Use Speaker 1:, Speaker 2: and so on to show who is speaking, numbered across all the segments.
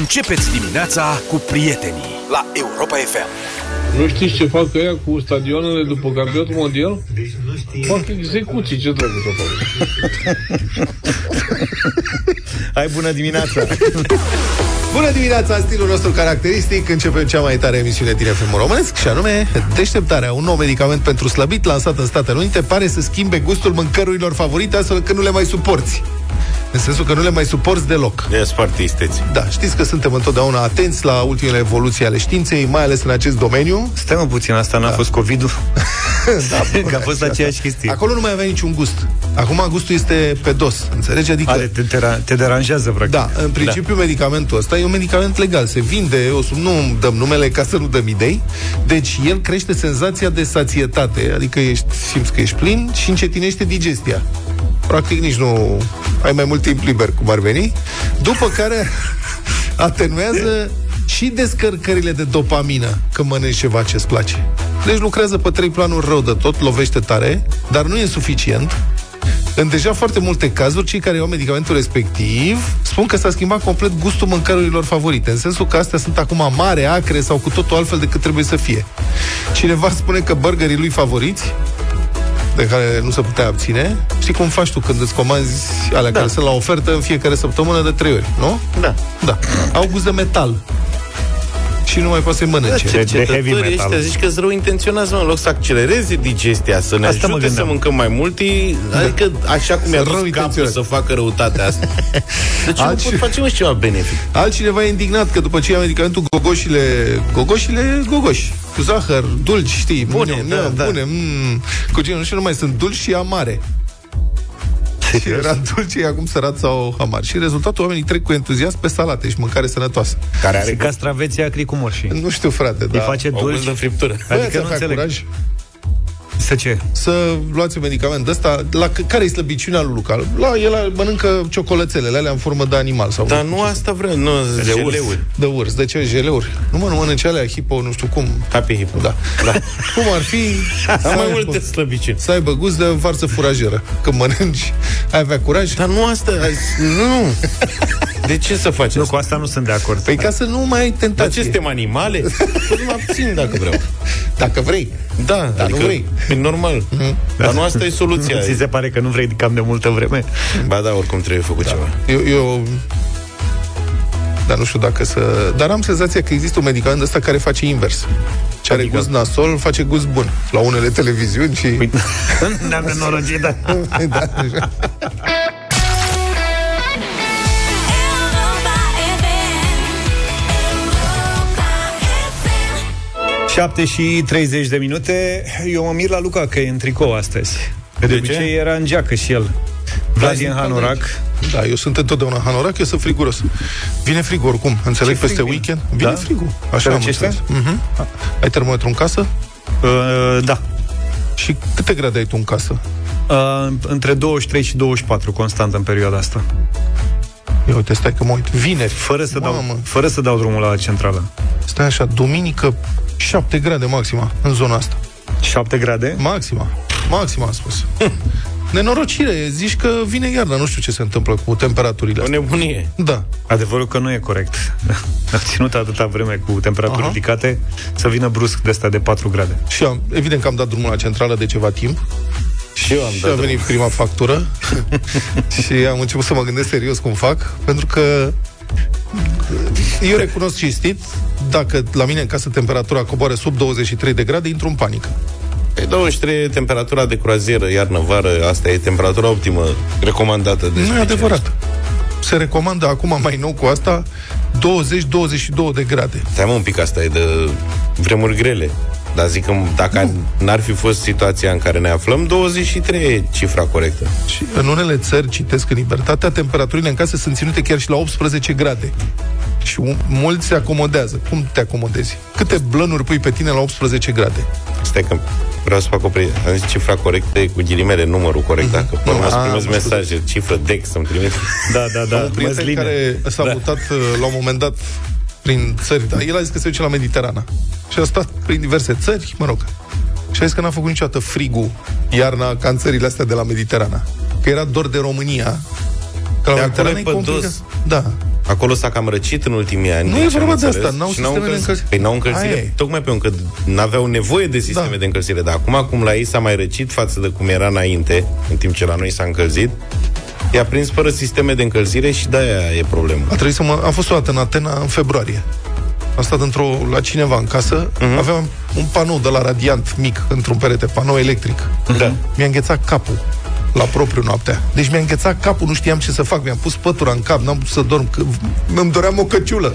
Speaker 1: Începeți dimineața cu prietenii la Europa FM.
Speaker 2: Nu știți ce fac ăia cu stadionele după campionatul mondial? Fac execuții, ce trebuie să fac?
Speaker 3: Hai bună dimineața!
Speaker 4: Bună dimineața, stilul nostru caracteristic Începem cea mai tare emisiune din FM românesc Și anume, deșteptarea Un nou medicament pentru slăbit lansat în Statele Unite Pare să schimbe gustul mâncărurilor favorite Astfel că nu le mai suporți în sensul că nu le mai suporți deloc.
Speaker 3: E foarte isteți.
Speaker 4: Da, știți că suntem întotdeauna atenți la ultimele evoluții ale științei, mai ales în acest domeniu.
Speaker 3: Stai mă puțin, asta n-a da. fost COVID-ul? da, că a fost aceeași chestie.
Speaker 4: Acolo nu mai avea niciun gust. Acum gustul este pe dos, înțelegi? Adică...
Speaker 3: Ale, te, te, te deranjează, practic.
Speaker 4: Da, în principiu da. medicamentul ăsta e un medicament legal. Se vinde, o să nu dăm numele ca să nu dăm idei. Deci el crește senzația de sațietate, adică ești, simți că ești plin și încetinește digestia practic nici nu ai mai mult timp liber, cum ar veni, după care atenuează și descărcările de dopamină când mănânci ceva ce-ți place. Deci lucrează pe trei planuri rău de tot, lovește tare, dar nu e suficient. În deja foarte multe cazuri, cei care au medicamentul respectiv spun că s-a schimbat complet gustul mâncărurilor favorite, în sensul că astea sunt acum mare, acre sau cu totul altfel decât trebuie să fie. Cineva spune că burgerii lui favoriți de care nu se putea abține. Știi cum faci tu când îți comanzi alea da. care sunt la ofertă în fiecare săptămână de trei ori, nu?
Speaker 3: Da.
Speaker 4: Da. Au gust de metal și nu mai poate să-i mănânce.
Speaker 3: Da, cercetătorii ăștia zici că sunt rău intenționați, mă, în loc să accelereze digestia, să ne asta ajute să mâncăm mai mult, adică așa cum i-a dus capul să facă răutatea asta. Deci Alci... nu pot face și ceva benefic.
Speaker 4: Altcineva e indignat că după ce ia medicamentul gogoșile, gogoșile, gogoși, cu zahăr, dulci, știi, bune, da, da. bune, mm, cu genul și nu mai sunt dulci și amare. Și era dulce, acum sărat sau hamar. Și rezultatul, oamenii trec cu entuziasm pe salate și mâncare sănătoasă.
Speaker 3: Care are castraveții acri cu morși.
Speaker 4: Nu știu, frate,
Speaker 3: Îi face dulci.
Speaker 4: de friptură. Adică nu înțeleg. Curaj.
Speaker 3: Să ce?
Speaker 4: Să luați un medicament ăsta. La care e slăbiciunea lui Luca? La el mănâncă ciocolățele, alea în formă de animal. Sau
Speaker 3: Dar nu asta vrem, nu, de jeleuri.
Speaker 4: De urs. De ce jeleuri? Nu mă, nu mănânce alea hipo, nu știu cum.
Speaker 3: Happy hipo.
Speaker 4: Da. da. cum ar fi...
Speaker 3: Am mai multe slăbiciuni.
Speaker 4: Să aibă gust de varză furajeră. Când mănânci, ai avea curaj.
Speaker 3: Dar nu asta... Nu. De ce să faci Nu,
Speaker 4: cu asta nu sunt de acord. Păi ca să nu mai ai tentație.
Speaker 3: Dar ce suntem animale? Păi nu mă abțin dacă vreau.
Speaker 4: Dacă vrei.
Speaker 3: Da, dar adică, nu vrei. E normal. Mm-hmm. Dar nu asta e soluția.
Speaker 4: Ți se pare că nu vrei cam de multă vreme?
Speaker 3: Ba da, oricum trebuie făcut da. ceva.
Speaker 4: Eu, eu dar nu știu dacă să... Dar am senzația că există un medicament ăsta care face invers. Ce are adică... gust nasol, face gust bun. La unele televiziuni și... Păi,
Speaker 3: ne-am nenorocit, da. da 7 și 30 de minute. Eu mă mir la Luca că e în tricou astăzi. de, de obicei ce? era în geacă și el. Vlad în hanorac.
Speaker 4: Da, eu sunt întotdeauna în hanorac, eu sunt friguros. Vine frig oricum, înțeleg, Ce peste weekend. Vine da? frigul.
Speaker 3: Așa am înțeles.
Speaker 4: Uh-huh. Ai termometru în casă?
Speaker 3: Uh, da.
Speaker 4: Și câte grade ai tu în casă?
Speaker 3: Uh, între 23 și 24, constant în perioada asta.
Speaker 4: Ia uite, stai că mă uit. Vineri.
Speaker 3: Fără să, dau, fără să dau drumul la centrală.
Speaker 4: Stai așa, duminică 7 grade maxima în zona asta.
Speaker 3: 7 grade?
Speaker 4: Maxima. Maxima, am spus. Nenorocire, zici că vine iarna, nu știu ce se întâmplă cu temperaturile
Speaker 3: O nebunie.
Speaker 4: Da.
Speaker 3: Adevărul că nu e corect. A ținut atâta vreme cu temperaturi Aha. ridicate să vină brusc de asta de 4 grade.
Speaker 4: Și am, evident că am dat drumul la centrală de ceva timp.
Speaker 3: Și eu am
Speaker 4: și
Speaker 3: dat
Speaker 4: a venit drum. prima factură și am început să mă gândesc serios cum fac, pentru că eu recunosc cinstit, dacă la mine în casă temperatura coboară sub 23 de grade, intru în panică.
Speaker 3: Pe 23 e temperatura de croazieră, iarnă-vară, asta e temperatura optimă recomandată de
Speaker 4: Nu e adevărat. Se recomandă acum mai nou cu asta 20-22 de grade.
Speaker 3: Stai mă un pic, asta e de vremuri grele. Dar zic că dacă nu. n-ar fi fost situația în care ne aflăm, 23 e cifra corectă.
Speaker 4: Și în unele țări, citesc în libertatea, temperaturile în casă sunt ținute chiar și la 18 grade. Și mulți se acomodează. Cum te acomodezi? Câte blănuri pui pe tine la 18 grade?
Speaker 3: Stai că vreau să fac o pre... Am zis cifra corectă cu ghilimele, numărul corect, mm-hmm. dacă până să primesc mesaje, cifră DEX să-mi trimit.
Speaker 4: Da, da, da. Un prieten care s-a da. mutat uh, la un moment dat prin țări, dar el a zis că se duce la Mediterana. Și a stat prin diverse țări, mă rog. Și a zis că n-a făcut niciodată frigul iarna ca în țările astea de la Mediterana. Că era dor de România.
Speaker 3: Că la de Mediterana e
Speaker 4: Da.
Speaker 3: Acolo s-a cam răcit în ultimii ani.
Speaker 4: Nu e vorba de asta, n-au sisteme încălzire. de încălzire.
Speaker 3: Păi n-au încălzire, Aia tocmai pentru că n-aveau nevoie de sisteme da. de încălzire. Dar acum, cum la ei s-a mai răcit față de cum era înainte, în timp ce la noi s-a încălzit, i-a prins fără sisteme de încălzire și de-aia e problemă.
Speaker 4: A trebuit să mă... Am fost o dată în Atena în februarie. Am stat într-o, la cineva în casă, uh-huh. aveam un panou de la radiant mic, într-un perete, panou electric.
Speaker 3: Da.
Speaker 4: Mi-a înghețat capul la propriu noaptea. Deci mi-a înghețat capul, nu știam ce să fac. Mi-am pus pătura în cap, n-am putut să dorm. Că îmi doream o căciulă.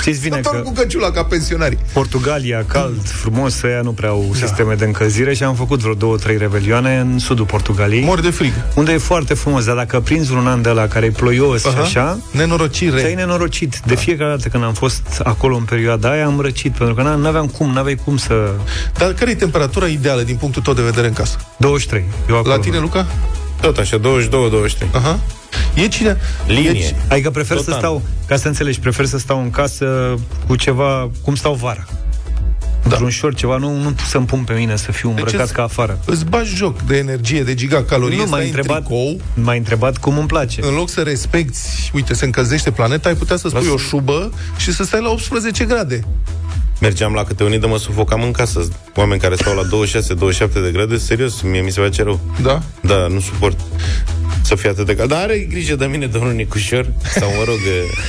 Speaker 5: Știți bine
Speaker 4: să
Speaker 5: că
Speaker 4: cu căciula ca pensionarii.
Speaker 5: Portugalia, cald, frumos, ăia nu prea au da. sisteme de încălzire și am făcut vreo două, trei revelioane în sudul Portugaliei.
Speaker 4: Mor de frig.
Speaker 5: Unde e foarte frumos, dar dacă prinzi un an de la care e ploios Aha. și așa...
Speaker 4: Nenorocire.
Speaker 5: Ți-ai nenorocit. De da. fiecare dată când am fost acolo în perioada aia, am răcit, pentru că nu aveam cum, n-aveai cum să...
Speaker 4: Dar care e temperatura ideală din punctul tău de vedere în casă?
Speaker 5: 23. Eu acolo.
Speaker 4: La tine, Luca?
Speaker 3: Tot așa, 22-23.
Speaker 4: Aha. E cine?
Speaker 3: Linie. E,
Speaker 5: adică prefer Tot să stau, ca să înțelegi, prefer să stau în casă cu ceva, cum stau vara. Da. Într-un șor, ceva, nu, nu să-mi pun pe mine să fiu deci îmbrăcat deci ca afară.
Speaker 4: Îți bagi joc de energie, de gigacalorie, nu,
Speaker 5: m-ai întrebat,
Speaker 4: tricou,
Speaker 5: m-ai întrebat cum îmi place.
Speaker 4: În loc să respecti, uite, se încălzește planeta, ai putea să spui Las... o șubă și să stai la 18 grade.
Speaker 3: Mergeam la câte unii de mă sufocam în casă. Oameni care stau la 26-27 de grade, serios, mie mi se face rău.
Speaker 4: Da?
Speaker 3: Da, nu suport să fie atât de cald. Dar are grijă de mine, domnul Nicușor, sau mă rog,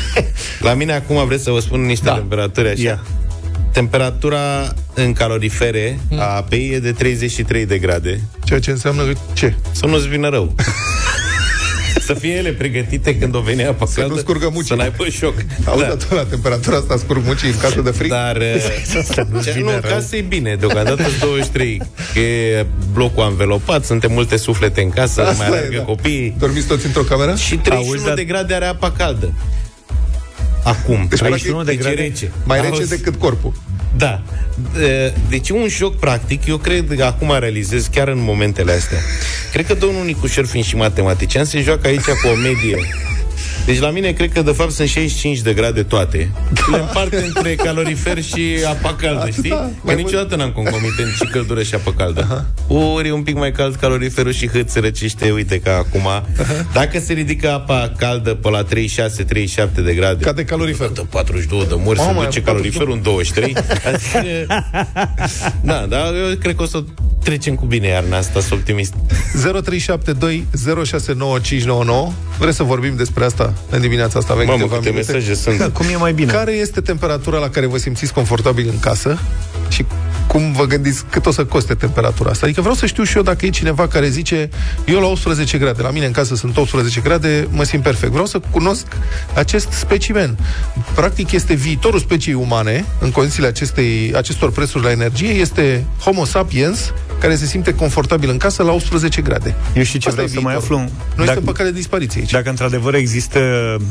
Speaker 3: la mine acum vreți să vă spun niște da. temperaturi așa. Yeah. Temperatura în calorifere mm. a apei e de 33 de grade.
Speaker 4: Ceea ce înseamnă ce?
Speaker 3: Să nu-ți vină rău. să fie ele pregătite când o vine apa
Speaker 4: Să nu scurgă mucii. Să
Speaker 3: n-ai pe șoc.
Speaker 4: Auzi, da. la temperatura asta scurg mucii în casă de frig?
Speaker 3: Dar, nu, în casă e bine, deocamdată 23, că e blocul anvelopat, suntem multe suflete în casă, asta mai alergă da. copiii.
Speaker 4: Dormiți toți într-o cameră?
Speaker 3: Și 31 Auzi, de grade are apa caldă. Acum,
Speaker 4: deci 31 de grade rece. Mai rece decât corpul.
Speaker 3: Da. Deci un șoc practic, eu cred că acum realizez chiar în momentele astea. Cred că domnul Nicușor, fiind și matematician, se joacă aici cu o medie deci la mine cred că de fapt sunt 65 de grade toate. Le împart între calorifer și apă caldă, Atâta, știi? Că niciodată n-am concomitent și căldură și apă caldă. Aha. Ori e un pic mai cald caloriferul și hât se răcește, uite ca acum. Aha. Dacă se ridică apa caldă pe la 36-37 de grade,
Speaker 4: Cade calorifer.
Speaker 3: De 42 de mori, se duce caloriferul în 23. da, dar eu cred că o să trecem cu bine iarna asta, sunt optimist.
Speaker 4: 0372 069599 Vreți să vorbim despre asta în dimineața asta?
Speaker 3: Avem Mamă, câte mesaje sunt.
Speaker 5: Da, cum e mai bine?
Speaker 4: Care este temperatura la care vă simțiți confortabil în casă? Și cum vă gândiți cât o să coste temperatura asta? Adică vreau să știu și eu dacă e cineva care zice eu la 18 grade, la mine în casă sunt 18 grade, mă simt perfect. Vreau să cunosc acest specimen. Practic este viitorul speciei umane în condițiile acestei, acestor prețuri la energie, este Homo sapiens care se simte confortabil în casă la 18 grade.
Speaker 5: Eu știu ce Asta vreau să mai aflu. Noi
Speaker 4: dacă, suntem pe cale de dispariție aici.
Speaker 5: Dacă într-adevăr există,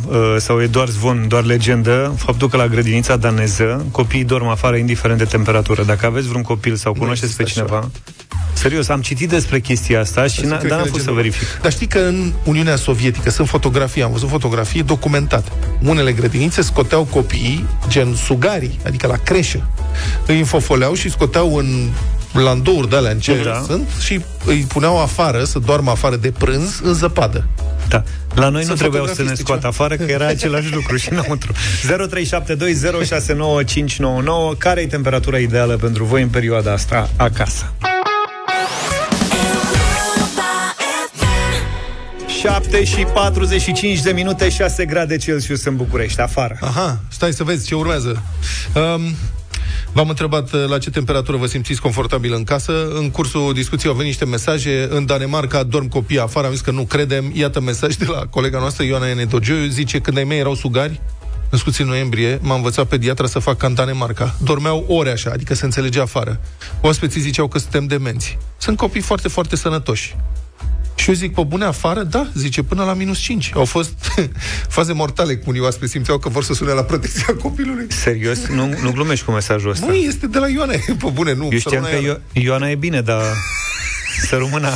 Speaker 5: uh, sau e doar zvon, doar legendă, faptul că la grădinița daneză copiii dorm afară indiferent de temperatură. Dacă aveți vreun copil sau cunoașteți pe cineva, așa. Serios, am citit despre chestia asta și n- dar n-am fost să verific.
Speaker 4: Dar știi că în Uniunea Sovietică sunt fotografii, am văzut fotografii documentate. Unele grădinițe scoteau copiii, gen sugarii, adică la creșă. Îi înfofoleau și scoteau în landouri de alea în ce da. sunt și îi puneau afară, să doarmă afară de prânz în zăpadă.
Speaker 5: Da. La noi să nu trebuiau să ne scoată afară, că era același lucru și înăuntru. 0372069599 Care e temperatura ideală pentru voi în perioada asta acasă? 7 și 45 de minute, 6 grade Celsius în București, afară.
Speaker 4: Aha, stai să vezi ce urmează. Um, V-am întrebat uh, la ce temperatură vă simțiți confortabil în casă. În cursul discuției au venit niște mesaje. În Danemarca dorm copii afară. Am zis că nu credem. Iată mesaj de la colega noastră, Ioana Enedogiu. Zice, când ai mei erau sugari, născuți în noiembrie, m-a învățat pediatra să fac ca în Danemarca. Dormeau ore așa, adică se înțelegea afară. Oaspeții ziceau că suntem demenți. Sunt copii foarte, foarte sănătoși. Și eu zic, pe bune afară? Da, zice, până la minus 5. Au fost faze mortale cu unii oaspeți, simțeau că vor să sune la protecția copilului.
Speaker 5: Serios? Nu, nu glumești cu mesajul ăsta?
Speaker 4: Nu, este de la Ioana, pe bune, nu.
Speaker 5: Eu știam că Io- Ioana e bine, dar să rămână.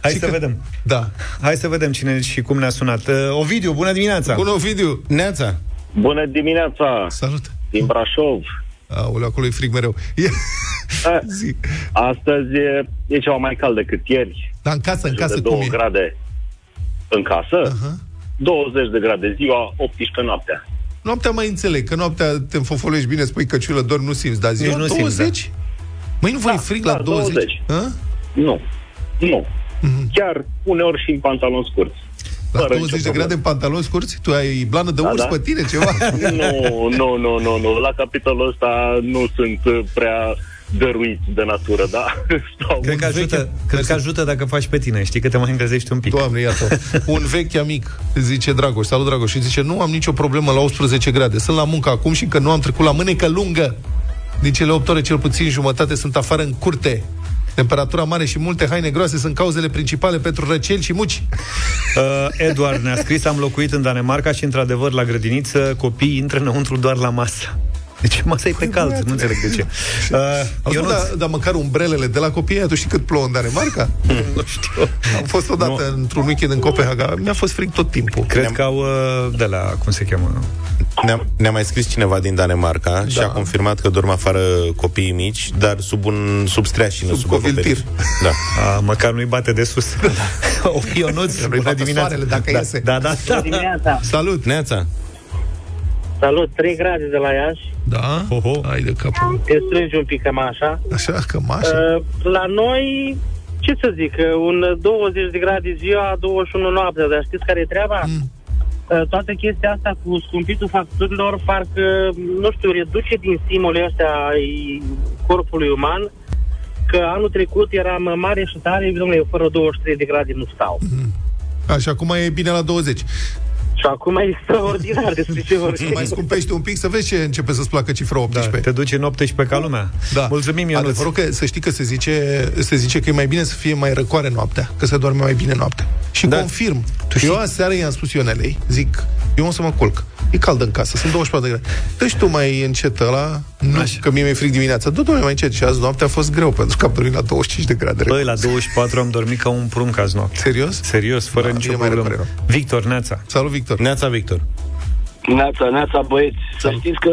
Speaker 5: Hai să că... vedem.
Speaker 4: Da.
Speaker 5: Hai să vedem cine și cum ne-a sunat. Uh, Ovidiu, bună dimineața!
Speaker 4: Bună, Ovidiu!
Speaker 3: Neața!
Speaker 6: Bună dimineața!
Speaker 4: Salut!
Speaker 6: Din Brașov.
Speaker 4: Aoleu, acolo e frig mereu.
Speaker 6: A, astăzi e, e ceva mai cald decât ieri.
Speaker 4: Dar în casă, în casă
Speaker 6: de
Speaker 4: cum
Speaker 6: e? grade. În casă? Uh-huh. 20 de grade ziua, 18 noaptea.
Speaker 4: Noaptea mai înțeleg, că noaptea te înfofolești bine, spui căciulă, doar nu simți, dar ziua
Speaker 5: Nici nu
Speaker 4: 20?
Speaker 5: simți,
Speaker 4: Măi, nu vă
Speaker 6: Da,
Speaker 4: e frig
Speaker 6: da,
Speaker 4: la 20?
Speaker 6: 20.
Speaker 4: A?
Speaker 6: Nu. Nu.
Speaker 4: Mhm.
Speaker 6: Chiar uneori și în pantaloni scurți.
Speaker 4: La
Speaker 6: Fără
Speaker 4: 20 de
Speaker 6: nicio
Speaker 4: grade în pantaloni scurți? Tu ai blană de
Speaker 6: Da,
Speaker 4: urs
Speaker 6: da.
Speaker 4: pe tine, ceva?
Speaker 6: Nu, nu, nu, nu, nu. La capitolul ăsta nu sunt uh, prea dăruit de natură, da? Stau
Speaker 5: Cred că, ajută, cred că ajută dacă faci pe tine, știi că te mai încălzești un pic.
Speaker 4: Doamne, iată. Un vechi amic, zice Dragoș, salut Dragoș, și zice, nu am nicio problemă la 18 grade, sunt la muncă acum și că nu am trecut la mânecă lungă. Din cele 8 ore, cel puțin jumătate sunt afară în curte. Temperatura mare și multe haine groase sunt cauzele principale pentru răceli și muci.
Speaker 5: Uh, Eduard ne-a scris, am locuit în Danemarca și, într-adevăr, la grădiniță, copiii intră înăuntru doar la masă. Deci masa e pe cald, nu înțeleg de ce. Uh,
Speaker 4: Auzi,
Speaker 5: eu
Speaker 4: mă,
Speaker 5: nu...
Speaker 4: dar da, măcar umbrelele de la copii, tu știi cât plouă în Danemarca?
Speaker 5: nu știu.
Speaker 4: Am fost odată într-un weekend în Copenhaga, mi-a fost frig tot timpul.
Speaker 5: Cred că au uh, de la, cum se cheamă,
Speaker 3: Ne-a, ne-a mai scris cineva din Danemarca da. și a confirmat că dorm afară copiii mici, dar sub un sub streașină,
Speaker 4: Sub
Speaker 3: sub,
Speaker 4: coviltir.
Speaker 3: acoperiș. Da.
Speaker 5: A, măcar nu-i bate de sus. o Ionuț,
Speaker 4: Nu-i
Speaker 5: bună
Speaker 4: bate
Speaker 5: dimineața.
Speaker 4: soarele dacă
Speaker 5: da,
Speaker 4: iese.
Speaker 5: da, da, da.
Speaker 7: dimineața.
Speaker 4: Salut!
Speaker 3: Neața,
Speaker 7: Salut, 3 grade de la Iași.
Speaker 4: Da?
Speaker 5: Ho, ho.
Speaker 4: Hai de capul.
Speaker 7: Te strângi un pic cam așa.
Speaker 4: Așa, că mașa.
Speaker 7: Uh, la noi, ce să zic, uh, un 20 de grade ziua, 21 noaptea, dar știți care e treaba?
Speaker 4: Mm.
Speaker 7: Uh, toată chestia asta cu scumpitul facturilor parcă, nu știu, reduce din stimulele astea ai corpului uman că anul trecut eram mare și tare, domnule, eu fără 23 de grade nu stau.
Speaker 4: Așa, acum e bine la 20.
Speaker 7: Și acum e extraordinar despre ce vorbim.
Speaker 4: Mai scumpește un pic să vezi ce începe să-ți placă cifra 18.
Speaker 5: Da, te duci în 18 ca lumea.
Speaker 4: Da.
Speaker 5: Mulțumim, Ionuț.
Speaker 4: Adevărul că să știi că se zice, se zice că e mai bine să fie mai răcoare noaptea, că se doarme mai bine noaptea. Și da. confirm. Tu eu aseară i-am spus Ionelei, zic, eu o să mă culc. E cald în casă, sunt 24 de grade. Deci tu mai încet ăla, nu,
Speaker 5: Așa.
Speaker 4: că mie mi-e frig dimineața. Du, domnule, mai încet. Și azi noaptea a fost greu, pentru că am dormit la 25 de grade.
Speaker 5: Băi, la 24 am dormit ca un prunc azi noapte.
Speaker 4: Serios?
Speaker 5: Serios, fără
Speaker 4: Da,
Speaker 5: nicio
Speaker 4: e mai
Speaker 5: problemă.
Speaker 4: răcoare,
Speaker 5: Victor, Neața.
Speaker 4: Salut, Victor.
Speaker 3: Neața Victor.
Speaker 8: Neața, neața băieți, să știți că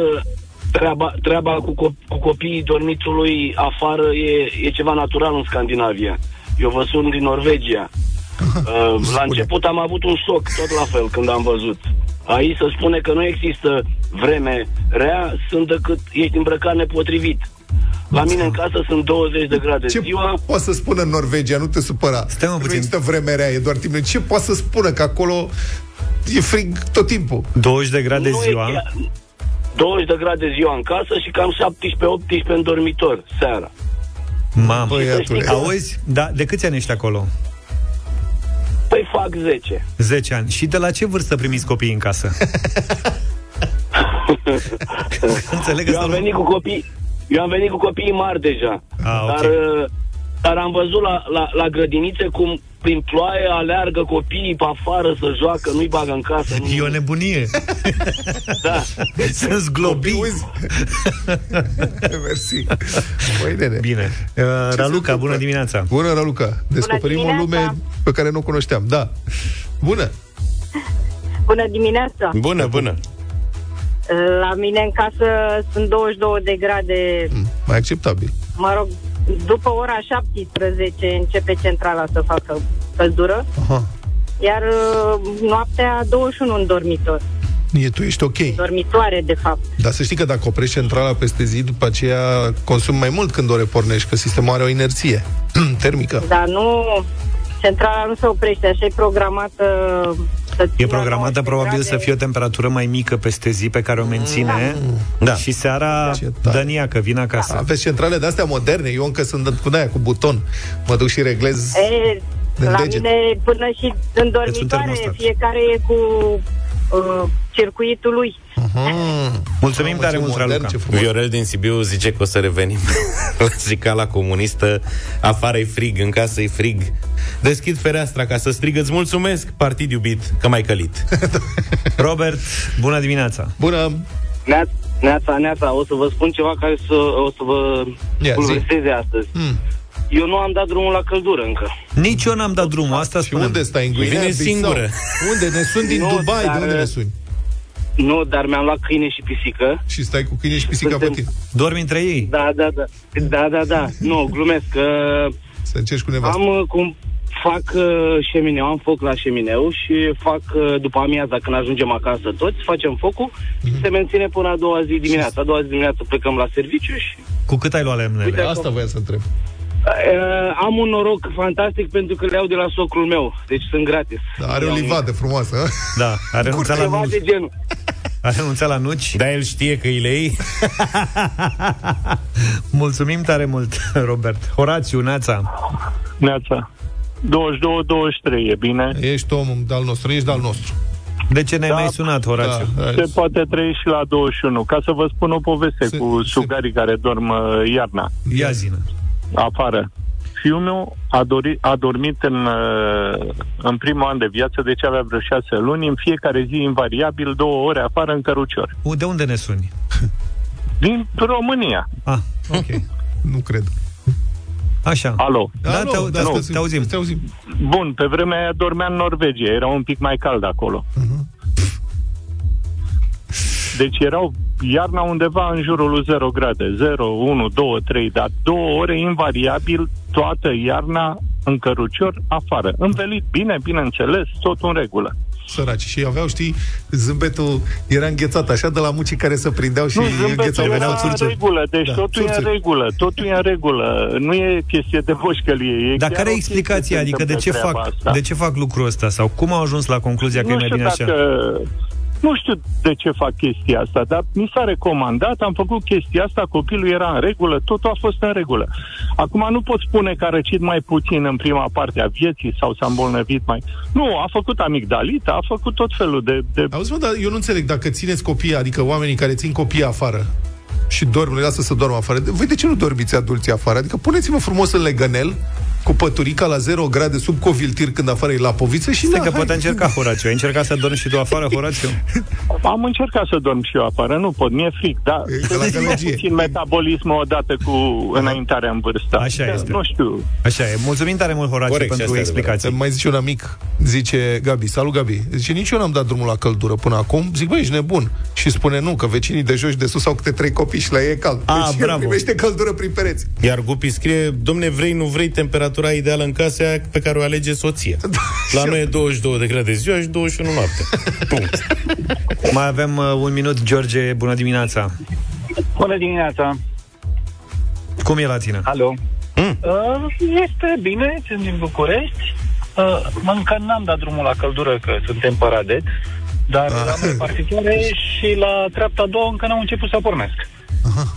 Speaker 8: treaba, treaba cu, co- cu copiii dormitului afară e, e ceva natural în Scandinavia. Eu vă sunt din Norvegia. Uh, la început am avut un șoc, tot la fel, când am văzut. Aici se spune că nu există vreme rea, sunt decât ești îmbrăcat nepotrivit. La mine în casă sunt 20 de grade
Speaker 4: Ce
Speaker 8: ziua,
Speaker 4: poate să spună în Norvegia? Nu te supăra.
Speaker 5: Stai, mă,
Speaker 4: nu
Speaker 5: puțin.
Speaker 4: există vreme rea, e doar timp. Ce poate să spună? Că acolo e frig tot timpul.
Speaker 5: 20 de grade
Speaker 8: nu e
Speaker 5: ziua.
Speaker 8: chiar- 20 de grade ziua în casă și cam 17-18 în dormitor, seara.
Speaker 5: Mamă.
Speaker 4: Băiatule.
Speaker 5: Auzi? Da, de câți ani ești acolo?
Speaker 8: Păi fac 10.
Speaker 5: 10 ani. Și de la ce vârstă primiți copiii în casă? Înțeleg că
Speaker 8: Eu am
Speaker 5: să
Speaker 8: venit cu copii, eu am venit cu copiii mari deja.
Speaker 5: Ah, ok.
Speaker 8: Dar, uh, dar am văzut la, la, la grădinițe cum prin ploaie aleargă copiii pe afară să joacă, nu-i bagă în casă. Nu,
Speaker 5: E o nebunie.
Speaker 8: da.
Speaker 5: Sunt zglobii.
Speaker 4: Uzi. Mersi. Băi, nene.
Speaker 5: Bine. Uh, Raluca, bună dimineața.
Speaker 4: Bună, Raluca. Descoperim o
Speaker 9: dimineața.
Speaker 4: lume pe care nu o cunoșteam. Da. Bună.
Speaker 9: Bună dimineața!
Speaker 3: Bună, bună.
Speaker 9: La mine în casă sunt 22 de grade,
Speaker 4: Mm, Mai acceptabil.
Speaker 9: mă rog, după ora 17 începe centrala să facă căldură,
Speaker 4: Aha.
Speaker 9: iar uh, noaptea 21 în dormitor,
Speaker 4: E, tu ești ok.
Speaker 9: dormitoare de fapt.
Speaker 4: Dar să știi că dacă oprești centrala peste zi, după aceea consumi mai mult când o repornești, că sistemul are o inerție termică.
Speaker 9: Dar nu, centrala nu se oprește, așa e programată să
Speaker 5: E
Speaker 9: țină
Speaker 5: programată
Speaker 9: 19
Speaker 5: probabil
Speaker 9: grade.
Speaker 5: să fie o temperatură mai mică peste zi pe care o menține
Speaker 3: Da.
Speaker 5: și seara
Speaker 4: Ce tare.
Speaker 5: dănia că vine acasă.
Speaker 4: Aveți centrale de astea moderne, eu încă sunt cu aia, cu buton. Mă duc și reglez.
Speaker 9: E,
Speaker 4: În
Speaker 9: la
Speaker 4: deget.
Speaker 9: mine până și în
Speaker 5: un
Speaker 9: dormitoare
Speaker 5: termostat.
Speaker 9: fiecare e cu uh, circuitul lui.
Speaker 4: Aha.
Speaker 5: Mulțumim
Speaker 4: Mamă,
Speaker 5: tare
Speaker 4: ce
Speaker 5: mult,
Speaker 4: modern,
Speaker 5: Raluca.
Speaker 4: ce frumos.
Speaker 3: Viorel din Sibiu zice că o să revenim la zicala comunistă. Afară e frig, în casă e frig. Deschid fereastra ca să strigă Îți mulțumesc, partid iubit, că m-ai călit.
Speaker 5: Robert, bună dimineața.
Speaker 4: Bună.
Speaker 7: Neața, neața, neața, o să vă spun ceva care să, o să vă
Speaker 4: Ia, zi.
Speaker 7: pulverseze astăzi.
Speaker 4: Hmm.
Speaker 7: Eu nu am dat drumul la căldură încă.
Speaker 5: Nici eu n-am dat drumul, asta
Speaker 4: Și
Speaker 5: spune.
Speaker 4: unde stai? În Guinea?
Speaker 3: Vine
Speaker 4: Bissau?
Speaker 3: singură.
Speaker 4: Unde? Ne suni din
Speaker 7: Nu,
Speaker 4: Dubai?
Speaker 7: dar-
Speaker 4: De unde ne suni?
Speaker 7: Nu, dar mi-am luat câine și pisică.
Speaker 4: Și stai cu câine și pisica pe
Speaker 7: Suntem-
Speaker 4: tine.
Speaker 5: Dormi între ei?
Speaker 7: Da, da, da. Da, da, da. Nu, glumesc. Că
Speaker 4: Să încerci cu nevastă.
Speaker 7: am uh, cum fac uh, șemineu, am foc la șemineu și fac uh, după amiaza când ajungem acasă toți, facem focul mm-hmm. și se menține până a doua zi dimineața. A doua zi dimineața plecăm la serviciu și...
Speaker 5: Cu cât ai luat lemnele?
Speaker 4: Uite, Asta voiam să întreb.
Speaker 7: Uh, am un noroc fantastic pentru că le iau de la socrul meu, deci sunt gratis.
Speaker 4: Da, are o livadă frumoasă.
Speaker 5: Da, are renunțat la
Speaker 7: nuci. de genul.
Speaker 5: A renunțat la nuci.
Speaker 3: Da, el știe că îi le iei.
Speaker 5: Mulțumim tare mult, Robert. Horațiu, Neața.
Speaker 10: Neața. 22-23, e bine?
Speaker 4: Ești omul al nostru, ești al nostru.
Speaker 5: De ce ne-ai da, mai sunat, Horațiu?
Speaker 10: Da, se poate trăi și la 21. Ca să vă spun o poveste se, cu sugarii se... care dorm uh, iarna.
Speaker 5: Ia zină.
Speaker 10: Afară. Fiul meu a, dori, a dormit în, uh, în primul an de viață, deci avea vreo șase luni, în fiecare zi invariabil două ore afară în cărucior.
Speaker 5: De unde ne suni?
Speaker 10: Din România.
Speaker 5: Ah, ok.
Speaker 4: nu cred.
Speaker 5: Așa.
Speaker 10: Alo.
Speaker 5: Da, Alo, te, da, te, te auzim.
Speaker 4: Te auzim.
Speaker 10: Bun, pe vremea aia dormea în Norvegia, era un pic mai cald acolo. Uh-huh. Deci erau iarna undeva în jurul lui 0 grade, 0, 1, 2, 3, dar două ore invariabil toată iarna în cărucior afară. Învelit bine, bineînțeles, tot în regulă
Speaker 4: săraci. Și aveau, știi, zâmbetul era înghețat așa de la mucii care se prindeau și
Speaker 10: nu, înghețau. Veneau în regulă, deci da, totul țurțuri. e în regulă, totul e în regulă. Nu e chestie de boșcălie. E
Speaker 5: Dar care e explicația? Adică de ce, fac, asta. de ce fac lucrul ăsta? Sau cum au ajuns la concluzia că nu e mai bine
Speaker 10: dacă,
Speaker 5: așa?
Speaker 10: Nu știu de ce fac chestia asta, dar mi s-a recomandat, am făcut chestia asta, copilul era în regulă, totul a fost în regulă. Acum nu pot spune că a răcit mai puțin în prima parte a vieții sau s-a îmbolnăvit mai... Nu, a făcut amigdalită, a făcut tot felul de... de...
Speaker 4: Auzi, mă, dar eu nu înțeleg, dacă țineți copii, adică oamenii care țin copii afară, și dorm, le lasă să dormă afară. Voi de ce nu dormiți adulții afară? Adică puneți-vă frumos în legănel, cu păturica la 0 grade sub coviltir când afară e la poviță și
Speaker 5: Stai că poate încerca Horațiu. Ai încercat să dormi și tu afară, Horațiu?
Speaker 10: Am încercat să dorm și eu afară, nu pot, mi-e fric, dar e puțin metabolismul odată cu înaintarea în vârstă.
Speaker 5: Așa este.
Speaker 10: Nu știu.
Speaker 5: Așa e. Mulțumim tare mult, Horațiu, Corect, pentru explicație.
Speaker 4: Mai zice un amic, zice Gabi, salut Gabi. Zice, nici eu n-am dat drumul la căldură până acum. Zic, băi, ești nebun. Și spune nu, că vecinii de jos și de sus au câte trei copii și la ei e cald.
Speaker 5: A, deci bravo.
Speaker 4: primește căldură prin pereți.
Speaker 3: Iar Gupi scrie, domne, vrei, nu vrei temperatura ideală în casă aia pe care o alege soția. Da, La noi e 22 de grade ziua și 21 noapte. Punct.
Speaker 5: Mai avem uh, un minut, George, bună dimineața.
Speaker 11: Bună dimineața.
Speaker 5: Cum e la tine?
Speaker 11: Alo. Mm. Uh, este bine, sunt din București. Uh, încă n-am dat drumul la căldură, că suntem paradet, dar ah. am partitoare și la treapta a doua încă n-au început să pornesc. Aha.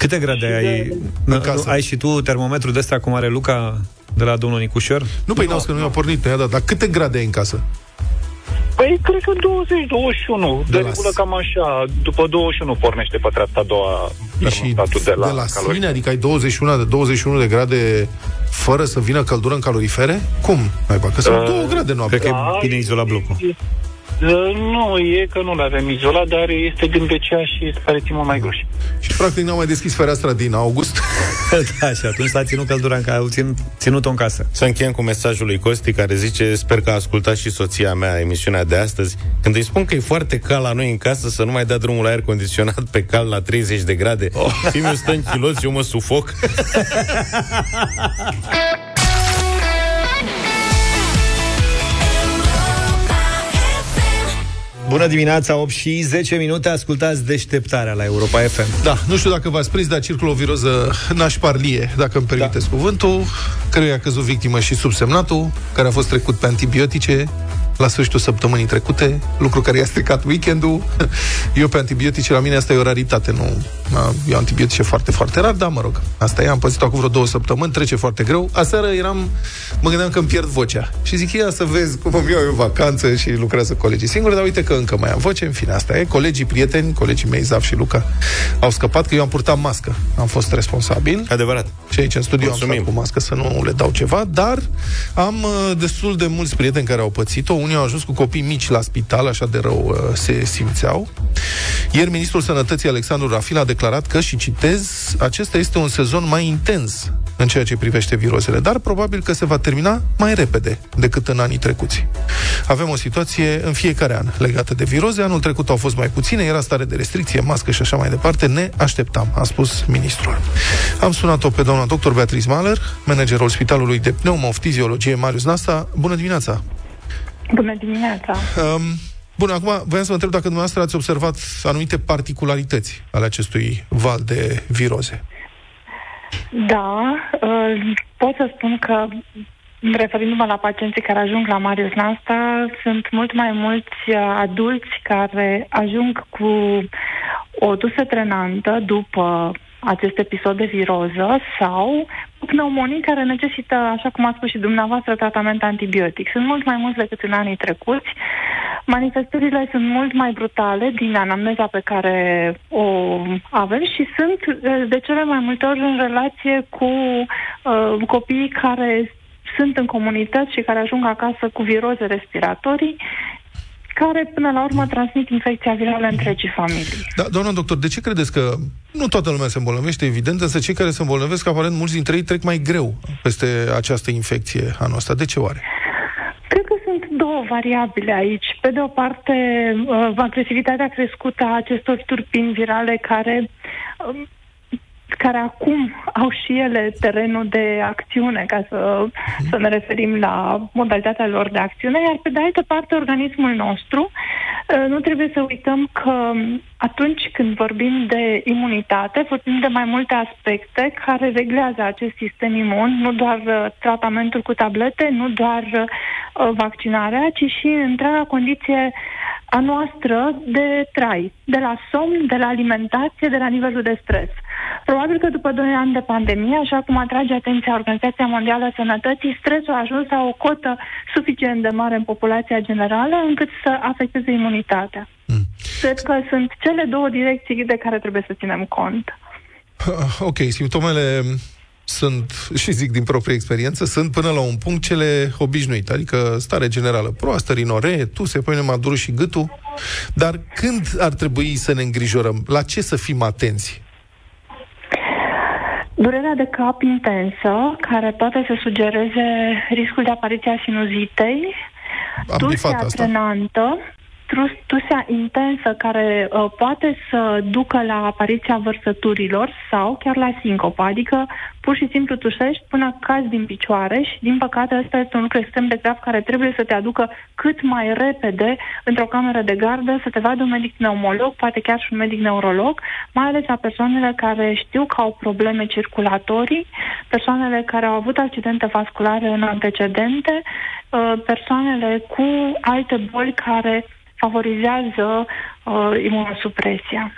Speaker 5: Câte grade și ai? De... În casă. Ai și tu termometru de ăsta cum are Luca de la domnul Nicușor?
Speaker 4: Nu, păi n-au că nu i-a pornit, da, dar câte grade ai în casă?
Speaker 11: Păi, cred că 20-21. De, de regulă cam așa. După 21 pornește pe treapta a doua
Speaker 4: și de la, de la sine? Adică ai 21 de 21 de grade fără să vină căldură în calorifere? Cum? Mai că sunt uh, 2 grade noapte.
Speaker 5: Cred că e bine izolat blocul.
Speaker 11: Nu, e că nu l-avem izolat, dar este din BCA și este pare mult mai gruși.
Speaker 4: Și practic n-au mai deschis fereastra din august.
Speaker 5: da, și atunci s-a ținut căldura în casă, țin, ținut-o în casă.
Speaker 3: Să încheiem cu mesajul lui Costi care zice Sper că a ascultat și soția mea emisiunea de astăzi. Când îi spun că e foarte cald la noi în casă să nu mai dea drumul la aer condiționat pe cal la 30 de grade, oh. Fimiu stă în chiloți, eu mă sufoc.
Speaker 5: Bună dimineața, 8 și 10 minute, ascultați deșteptarea la Europa FM.
Speaker 4: Da, nu știu dacă v-ați prins, dar circulă o viroză nașparlie, dacă îmi permiteți da. cuvântul, căruia a căzut victimă și subsemnatul, care a fost trecut pe antibiotice, la sfârșitul săptămânii trecute, lucru care i-a stricat weekendul. Eu pe antibiotice, la mine asta e o raritate, nu eu antibiotice foarte, foarte rar, dar mă rog, asta e, am păzit acum vreo două săptămâni, trece foarte greu. Aseară eram, mă gândeam că îmi pierd vocea. Și zic, ia să vezi cum îmi iau eu vacanță și lucrează colegii singuri, dar uite că încă mai am voce, în fine, asta e. Colegii, prieteni, colegii mei, Zaf și Luca, au scăpat că eu am purtat mască. Am fost responsabil.
Speaker 3: Adevărat.
Speaker 4: Și aici în studio Mulțumim. am stat cu mască să nu le dau ceva, dar am uh, destul de mulți prieteni care au pățit-o, unii unii au ajuns cu copii mici la spital, așa de rău uh, se simțeau. Ieri, ministrul Sănătății Alexandru Rafil a declarat că, și citez, acesta este un sezon mai intens în ceea ce privește virozele, dar probabil că se va termina mai repede decât în anii trecuți. Avem o situație în fiecare an legată de viroze. Anul trecut au fost mai puține, era stare de restricție, mască și așa mai departe. Ne așteptam, a spus ministrul. Am sunat-o pe doamna doctor Beatrice Mahler, managerul Spitalului de Pneumoftiziologie Marius Nasta. Bună dimineața!
Speaker 12: Bună dimineața! Um,
Speaker 4: Bun, acum voiam să vă întreb dacă dumneavoastră ați observat anumite particularități ale acestui val de viroze.
Speaker 12: Da, uh, pot să spun că referindu-mă la pacienții care ajung la Marius Nasta, sunt mult mai mulți uh, adulți care ajung cu o dusă trenantă după acest episod de viroză sau pneumonii care necesită, așa cum a spus și dumneavoastră, tratament antibiotic. Sunt mult mai mulți decât în anii trecuți. Manifestările sunt mult mai brutale din anamneza pe care o avem și sunt de cele mai multe ori în relație cu uh, copiii care sunt în comunități și care ajung acasă cu viroze respiratorii care până la urmă transmit infecția virală întregii familii.
Speaker 4: Da, doamna doctor, de ce credeți că nu toată lumea se îmbolnăvește, evident, însă cei care se îmbolnăvesc, aparent mulți dintre ei trec mai greu peste această infecție anul ăsta. De ce oare?
Speaker 12: Cred că sunt două variabile aici. Pe de o parte, uh, agresivitatea crescută a acestor turpini virale care um, care acum au și ele terenul de acțiune, ca să, să ne referim la modalitatea lor de acțiune, iar pe de altă parte organismul nostru, uh, nu trebuie să uităm că atunci când vorbim de imunitate, vorbim de mai multe aspecte care reglează acest sistem imun, nu doar uh, tratamentul cu tablete, nu doar uh, vaccinarea, ci și întreaga condiție a noastră de trai, de la somn, de la alimentație, de la nivelul de stres. Probabil că după 2 ani de pandemie, așa cum atrage atenția Organizația Mondială a Sănătății, stresul a ajuns la o cotă suficient de mare în populația generală încât să afecteze imunitatea. Mm. Cred că sunt cele două direcții de care trebuie să ținem cont.
Speaker 4: Ok, simptomele sunt, și zic din proprie experiență, sunt până la un punct cele obișnuite, adică stare generală proastă, rinoree, tu se pune madurul și gâtul, dar când ar trebui să ne îngrijorăm? La ce să fim atenți?
Speaker 12: Durerea de cap intensă, care poate să sugereze riscul de apariție a sinuzitei,
Speaker 4: tusea
Speaker 12: trenantă, tusea intensă care uh, poate să ducă la apariția vărsăturilor sau chiar la sincopă, adică pur și simplu tușești până cazi din picioare și din păcate ăsta este un lucru extrem de grav care trebuie să te aducă cât mai repede într-o cameră de gardă, să te vadă un medic pneumolog, poate chiar și un medic neurolog, mai ales la persoanele care știu că au probleme circulatorii, persoanele care au avut accidente vasculare în antecedente, uh, persoanele cu alte boli care favorizează uh, imunosupresia.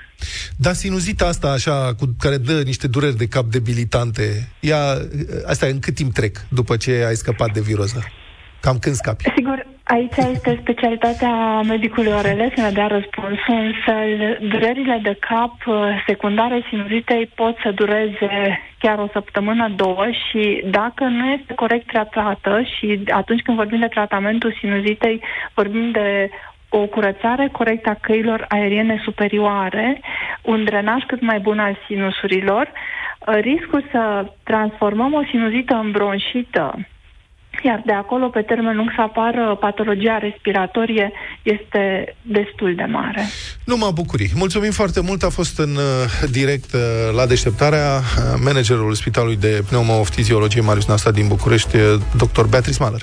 Speaker 4: Dar sinuzita asta, așa, cu, care dă niște dureri de cap debilitante, ea, asta în cât timp trec după ce ai scăpat de viroză? Cam când scapi?
Speaker 12: Sigur, aici este specialitatea medicului orele să ne dea răspunsul, însă durerile de cap uh, secundare sinuzitei pot să dureze chiar o săptămână, două și dacă nu este corect tratată și atunci când vorbim de tratamentul sinuzitei, vorbim de o curățare corectă a căilor aeriene superioare, un drenaj cât mai bun al sinusurilor, uh, riscul să transformăm o sinuzită în bronșită iar de acolo, pe termen lung, să apară patologia respiratorie este destul de mare.
Speaker 4: mă bucuri. Mulțumim foarte mult. A fost în uh, direct uh, la deșteptarea managerul Spitalului de Pneumofiziologie Marius Nasta din București, dr. Beatrice Mahler.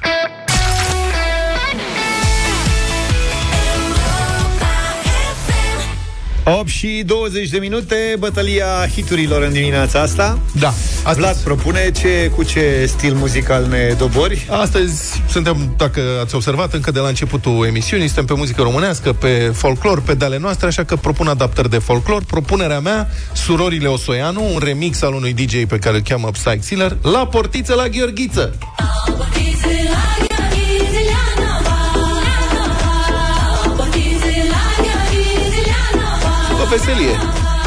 Speaker 5: 8 și 20 de minute, bătălia hiturilor în dimineața asta.
Speaker 4: Da.
Speaker 5: Astăzi... Vlad propune ce, cu ce stil muzical ne dobori?
Speaker 4: Astăzi suntem, dacă ați observat, încă de la începutul emisiunii, suntem pe muzică românească, pe folclor, pe dale noastre, așa că propun adaptări de folclor. Propunerea mea, Surorile Osoianu, un remix al unui DJ pe care îl cheamă Psych Sealer, la portiță la Gheorghiță. La veselie.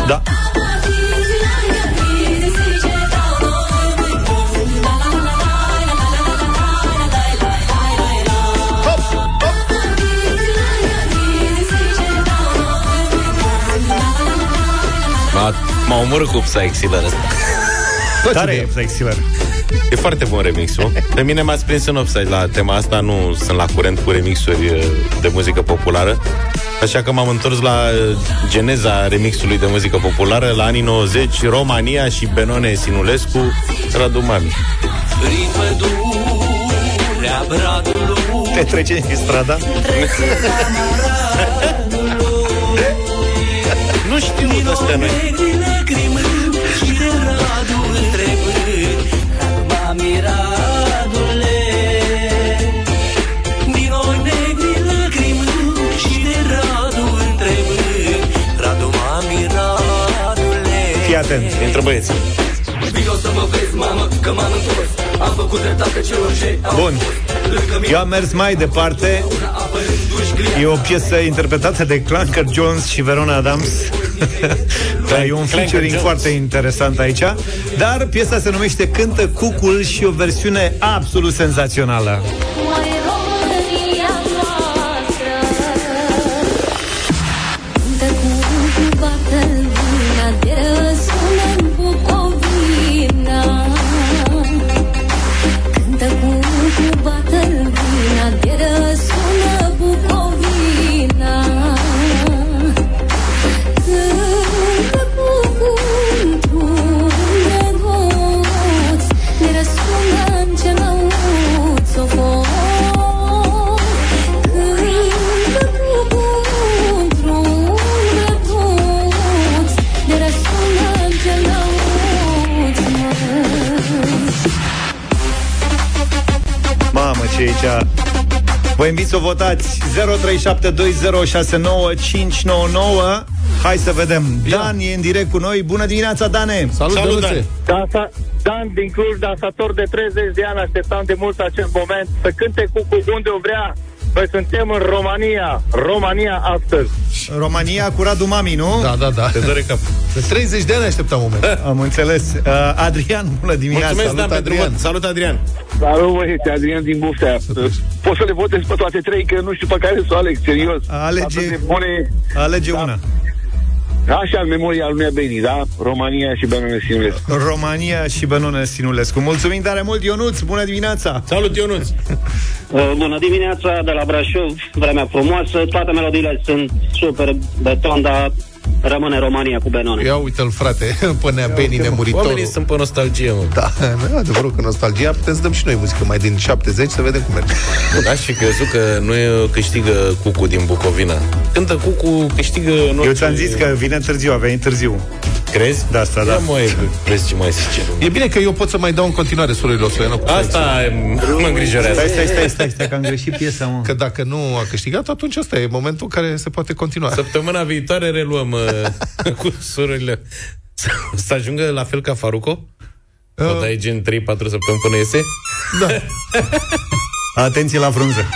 Speaker 5: Da.
Speaker 3: M-a omorât cu Psyxiller ăsta.
Speaker 13: Tare e Psyxiller.
Speaker 3: E foarte bun remixul. Pe mine m-a prins în offside la tema asta, nu sunt la curent cu remixuri uh, de muzică populară. Așa că m-am întors la uh, geneza remixului de muzică populară la anii 90, România și Benone Sinulescu, Radu Mami.
Speaker 13: Te trece în strada?
Speaker 3: nu știu ăstea noi.
Speaker 13: Atent.
Speaker 3: Intră băieții.
Speaker 13: Bun. Eu am mers mai departe. E o piesă interpretată de Clanker Jones și Verona Adams. da, e un featuring foarte interesant aici. Dar piesa se numește Cântă Cucul și o versiune absolut senzațională. Mamă, ce e aici. Vă invit să votați. 0372069599 Hai să vedem. Dan e în direct cu noi. Bună dimineața, Dane!
Speaker 4: Salut,
Speaker 3: Salut,
Speaker 4: Dănuțe.
Speaker 3: Dan.
Speaker 14: Da, Dan din Cluj, dansator de 30 de ani, așteptam de mult acest moment. Să cânte cu, cu unde o vrea. Noi suntem în România, România astăzi.
Speaker 13: România cu Radu Mami, nu?
Speaker 4: Da, da, da.
Speaker 3: Te doare cap.
Speaker 4: De 30 de ani așteptam moment.
Speaker 13: Am înțeles uh, Adrian, bună dimineața
Speaker 3: Mulțumesc, Dan,
Speaker 4: Salut,
Speaker 3: pentru
Speaker 4: Adrian.
Speaker 3: vot. Salut, Adrian.
Speaker 14: Salut, băieți, Adrian din Buftea. Pot să le votez pe toate trei, că nu știu pe care să o aleg, serios.
Speaker 13: Alege-
Speaker 14: Atât de bune.
Speaker 13: Alege
Speaker 14: Da.
Speaker 13: una
Speaker 14: Așa, în memoria lui Beni, da? România și Benone Sinulescu.
Speaker 13: România și Benone Sinulescu Mulțumim tare mult, Ionuț, bună dimineața
Speaker 3: Salut, Ionuț.
Speaker 15: Uh, Bună dimineața de la Brașov, vremea frumoasă, toate melodiile sunt super beton, dar rămâne România cu Benone.
Speaker 4: Ia uite-l, frate, până Beni
Speaker 3: Oamenii
Speaker 4: nemuritorul.
Speaker 3: sunt pe nostalgie, mă.
Speaker 4: Da, nu, adevărul că nostalgia putem să dăm și noi muzică mai din 70 să vedem cum merge.
Speaker 3: Aș fi crezut că nu e, câștigă Cucu din Bucovina. Cântă Cucu, câștigă... Nu
Speaker 13: Eu ți-am zis că vine târziu, a venit târziu
Speaker 3: Crezi?
Speaker 13: De asta, da
Speaker 3: Ia mă, vezi ce mai zice.
Speaker 4: E bine că eu pot să mai dau în continuare surorilor Stoianov.
Speaker 3: Asta mă îngrijorează.
Speaker 13: Stai, stai, stai, stai, stai, că am greșit piesa, mă
Speaker 4: Că dacă nu a câștigat, atunci ăsta e momentul în care se poate continua.
Speaker 3: Săptămâna viitoare reluăm uh, cu surorile. Să, să ajungă la fel ca Faruco?
Speaker 4: Uh.
Speaker 3: O dai gen 3-4 săptămâni până iese?
Speaker 4: Da.
Speaker 13: Atenție la frunză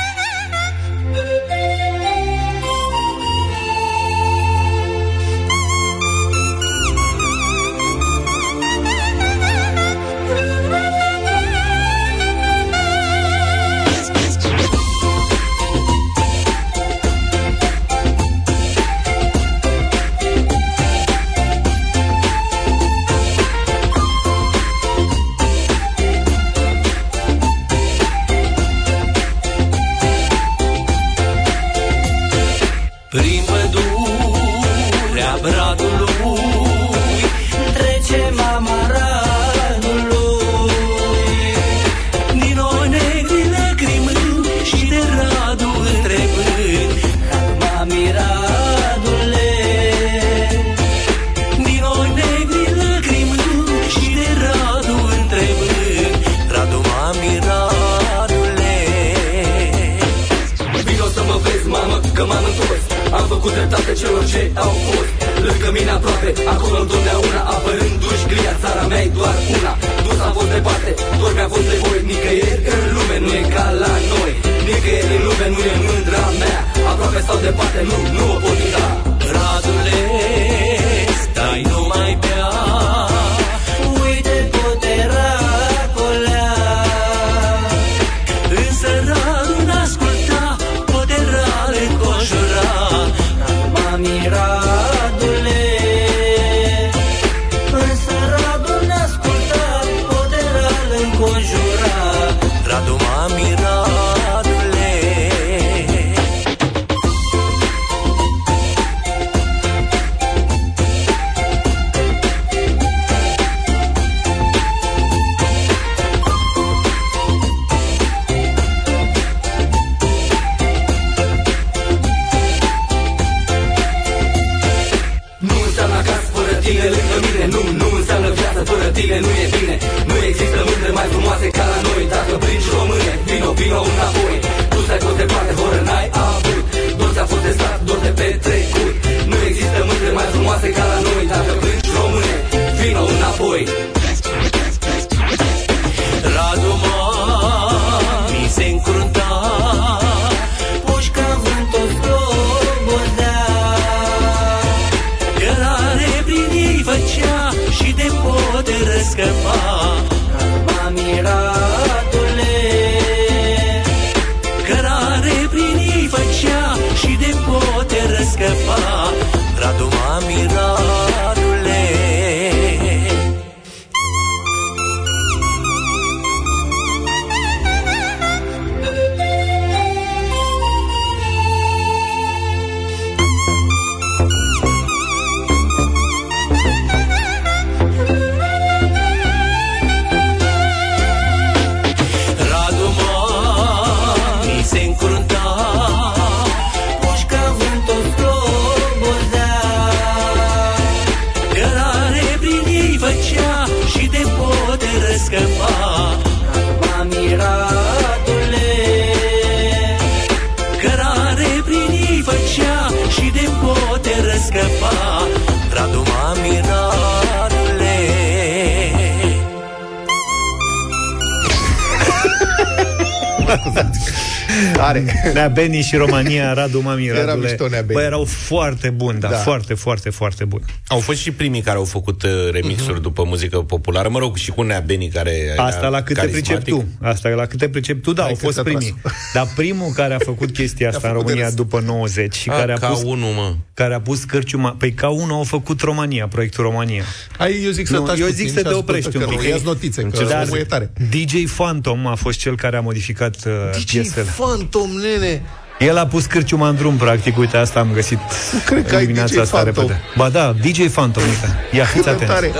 Speaker 5: Nea Beni și România, Radu Mami,
Speaker 3: Era
Speaker 5: Radule.
Speaker 3: mișto Nea Beni.
Speaker 5: Bă, erau foarte buni, da,
Speaker 3: Da.
Speaker 5: foarte, foarte, foarte buni.
Speaker 3: Au fost și primii care au făcut uh, remixuri după muzică populară, mă rog, și cu Nea Beni care
Speaker 5: Asta
Speaker 3: era
Speaker 5: la cât te pricep
Speaker 3: carismatic.
Speaker 5: tu. Asta la cât te pricep tu, da,
Speaker 3: Hai
Speaker 5: au
Speaker 3: că
Speaker 5: fost
Speaker 3: ți-a
Speaker 5: primii. Dar primul care a făcut chestia asta în
Speaker 3: făcut de
Speaker 5: România
Speaker 3: râs.
Speaker 5: după 90 și
Speaker 3: A,
Speaker 5: care a
Speaker 3: ca
Speaker 5: pus
Speaker 3: unul, mă.
Speaker 5: care a pus cărciuma, păi ca unul au făcut România, proiectul România.
Speaker 4: Hai, eu zic să
Speaker 5: Nu,
Speaker 4: taci
Speaker 5: eu
Speaker 4: puțin
Speaker 5: zic
Speaker 4: și
Speaker 5: să te
Speaker 4: ascultă
Speaker 5: oprești
Speaker 4: că
Speaker 5: un
Speaker 4: nu,
Speaker 5: pic.
Speaker 4: ia-ți notițe, că
Speaker 5: Dar
Speaker 4: omul e tare.
Speaker 5: DJ Phantom a fost cel care a modificat uh, piesele.
Speaker 4: Phantom, nene!
Speaker 5: El a pus cârciuma în drum, practic, uite, asta am găsit
Speaker 4: cred că ai
Speaker 5: dimineața
Speaker 4: DJ
Speaker 5: asta
Speaker 4: Phantom.
Speaker 5: repede. Ba da, DJ Phantom, uite. Ia, fiți atenți.
Speaker 4: tare.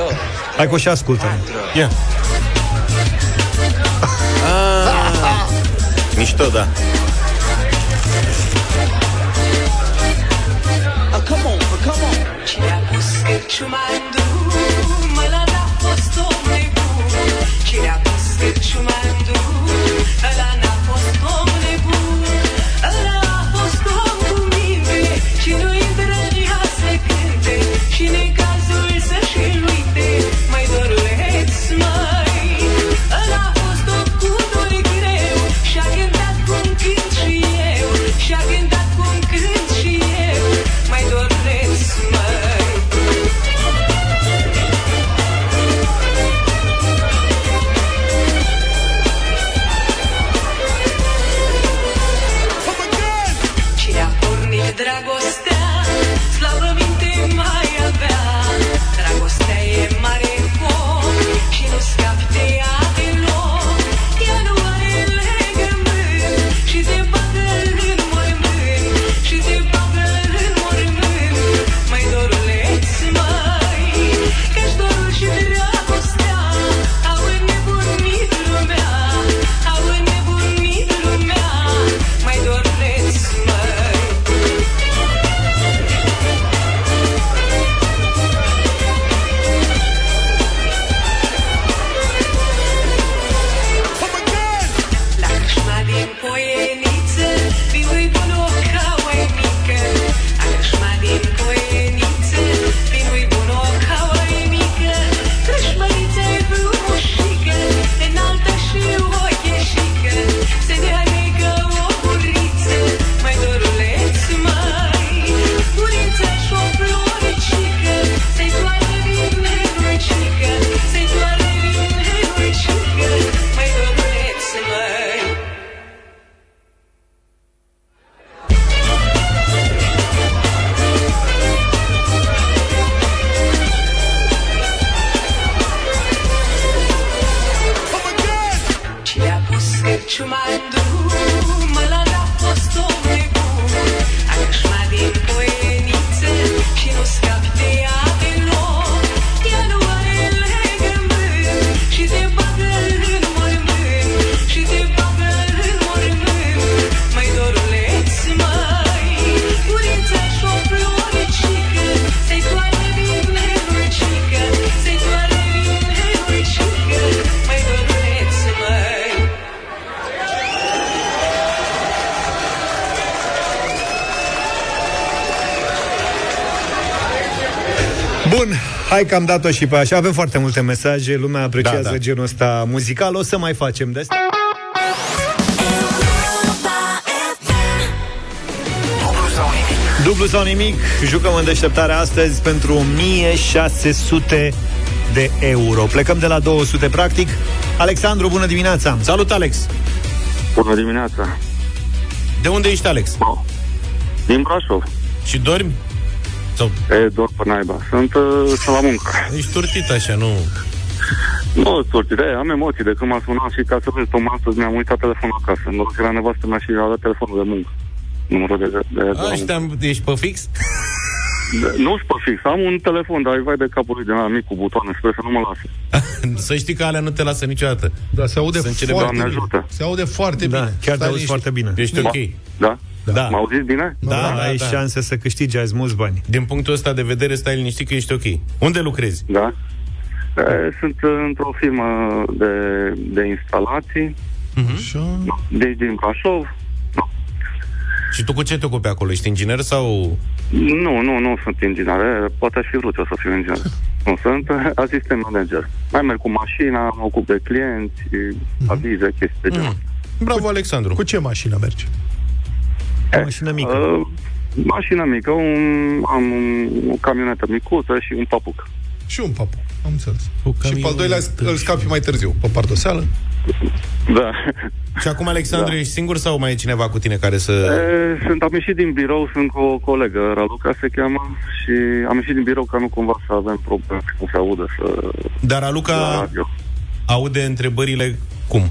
Speaker 5: Hai că și ascultă.
Speaker 3: Ia. Ah, mișto, da.
Speaker 16: Ah, come on, come on. Cine a pus cârciuma în drum,
Speaker 5: hai că am dat-o și pe așa. Avem foarte multe mesaje, lumea apreciază da, da. genul ăsta muzical. O să mai facem de asta. Dublu sau nimic, jucăm în deșteptarea astăzi pentru 1600 de euro. Plecăm de la 200 practic. Alexandru, bună dimineața!
Speaker 3: Salut, Alex!
Speaker 17: Bună dimineața!
Speaker 3: De unde ești, Alex?
Speaker 17: Oh. Din Brașov.
Speaker 3: Și dormi? Sau...
Speaker 17: E, dorm pe naiba. Sunt, uh, sunt la muncă.
Speaker 3: Ești turtit așa, nu?
Speaker 17: Nu, turtit, e, am emoții de când m-a sunat și ca să vezi, Tom, astăzi mi-am uitat telefonul acasă. Noroc că la nevastă mea și a dat telefonul de muncă. Numărul de... de, de
Speaker 3: Aș, și te-am, ești pe fix?
Speaker 17: de nu sunt pe fix, am un telefon, dar îi vai de capul lui de la mic cu butoane, sper să nu mă lasă.
Speaker 3: să știi că alea nu te lasă niciodată.
Speaker 4: Da, se aude
Speaker 3: Sunt cele
Speaker 4: foarte
Speaker 17: Doamne
Speaker 4: bine.
Speaker 17: ajută.
Speaker 4: Se aude foarte
Speaker 5: Da,
Speaker 4: bine.
Speaker 5: chiar te
Speaker 4: Stai
Speaker 5: auzi
Speaker 4: liniștit.
Speaker 5: foarte bine.
Speaker 3: Ești ok.
Speaker 17: Da?
Speaker 3: Da.
Speaker 17: M-au zis bine?
Speaker 5: Da, da, ai
Speaker 3: da.
Speaker 5: șanse să câștigi azi mulți bani.
Speaker 3: Din punctul ăsta de vedere, stai liniștit că ești ok. Unde lucrezi?
Speaker 17: Da. E, sunt uh, într-o firmă de, de instalații,
Speaker 4: Așa.
Speaker 17: deci din Brașov.
Speaker 3: Și tu cu ce te ocupi acolo? Ești inginer sau...
Speaker 17: Nu, nu, nu sunt inginer. E, Poate aș fi vrut eu să fiu inginer. Nu, sunt uh, asistent manager. Mai merg cu mașina, mă ocup de clienți, avize, chestii de genul.
Speaker 3: Bravo, Alexandru.
Speaker 4: Cu ce mașină mergi?
Speaker 5: O mașină mică.
Speaker 17: Uh, mașina mică, un, am un, o camionetă micuță și un papuc.
Speaker 4: Și un papu, am înțeles.
Speaker 3: Cu
Speaker 4: Și pe al doilea îl scapi mai târziu, pe pardoseală.
Speaker 17: Da.
Speaker 3: Și acum, Alexandru,
Speaker 17: Da.
Speaker 3: ești singur sau mai e cineva cu tine care să...
Speaker 17: E, sunt, am ieșit din birou, sunt cu o colegă, Raluca se cheamă, și am ieșit din birou ca nu cumva să avem probleme, nu se audă să...
Speaker 3: Dar
Speaker 17: la
Speaker 3: Aluca
Speaker 17: radio.
Speaker 3: aude întrebările cum?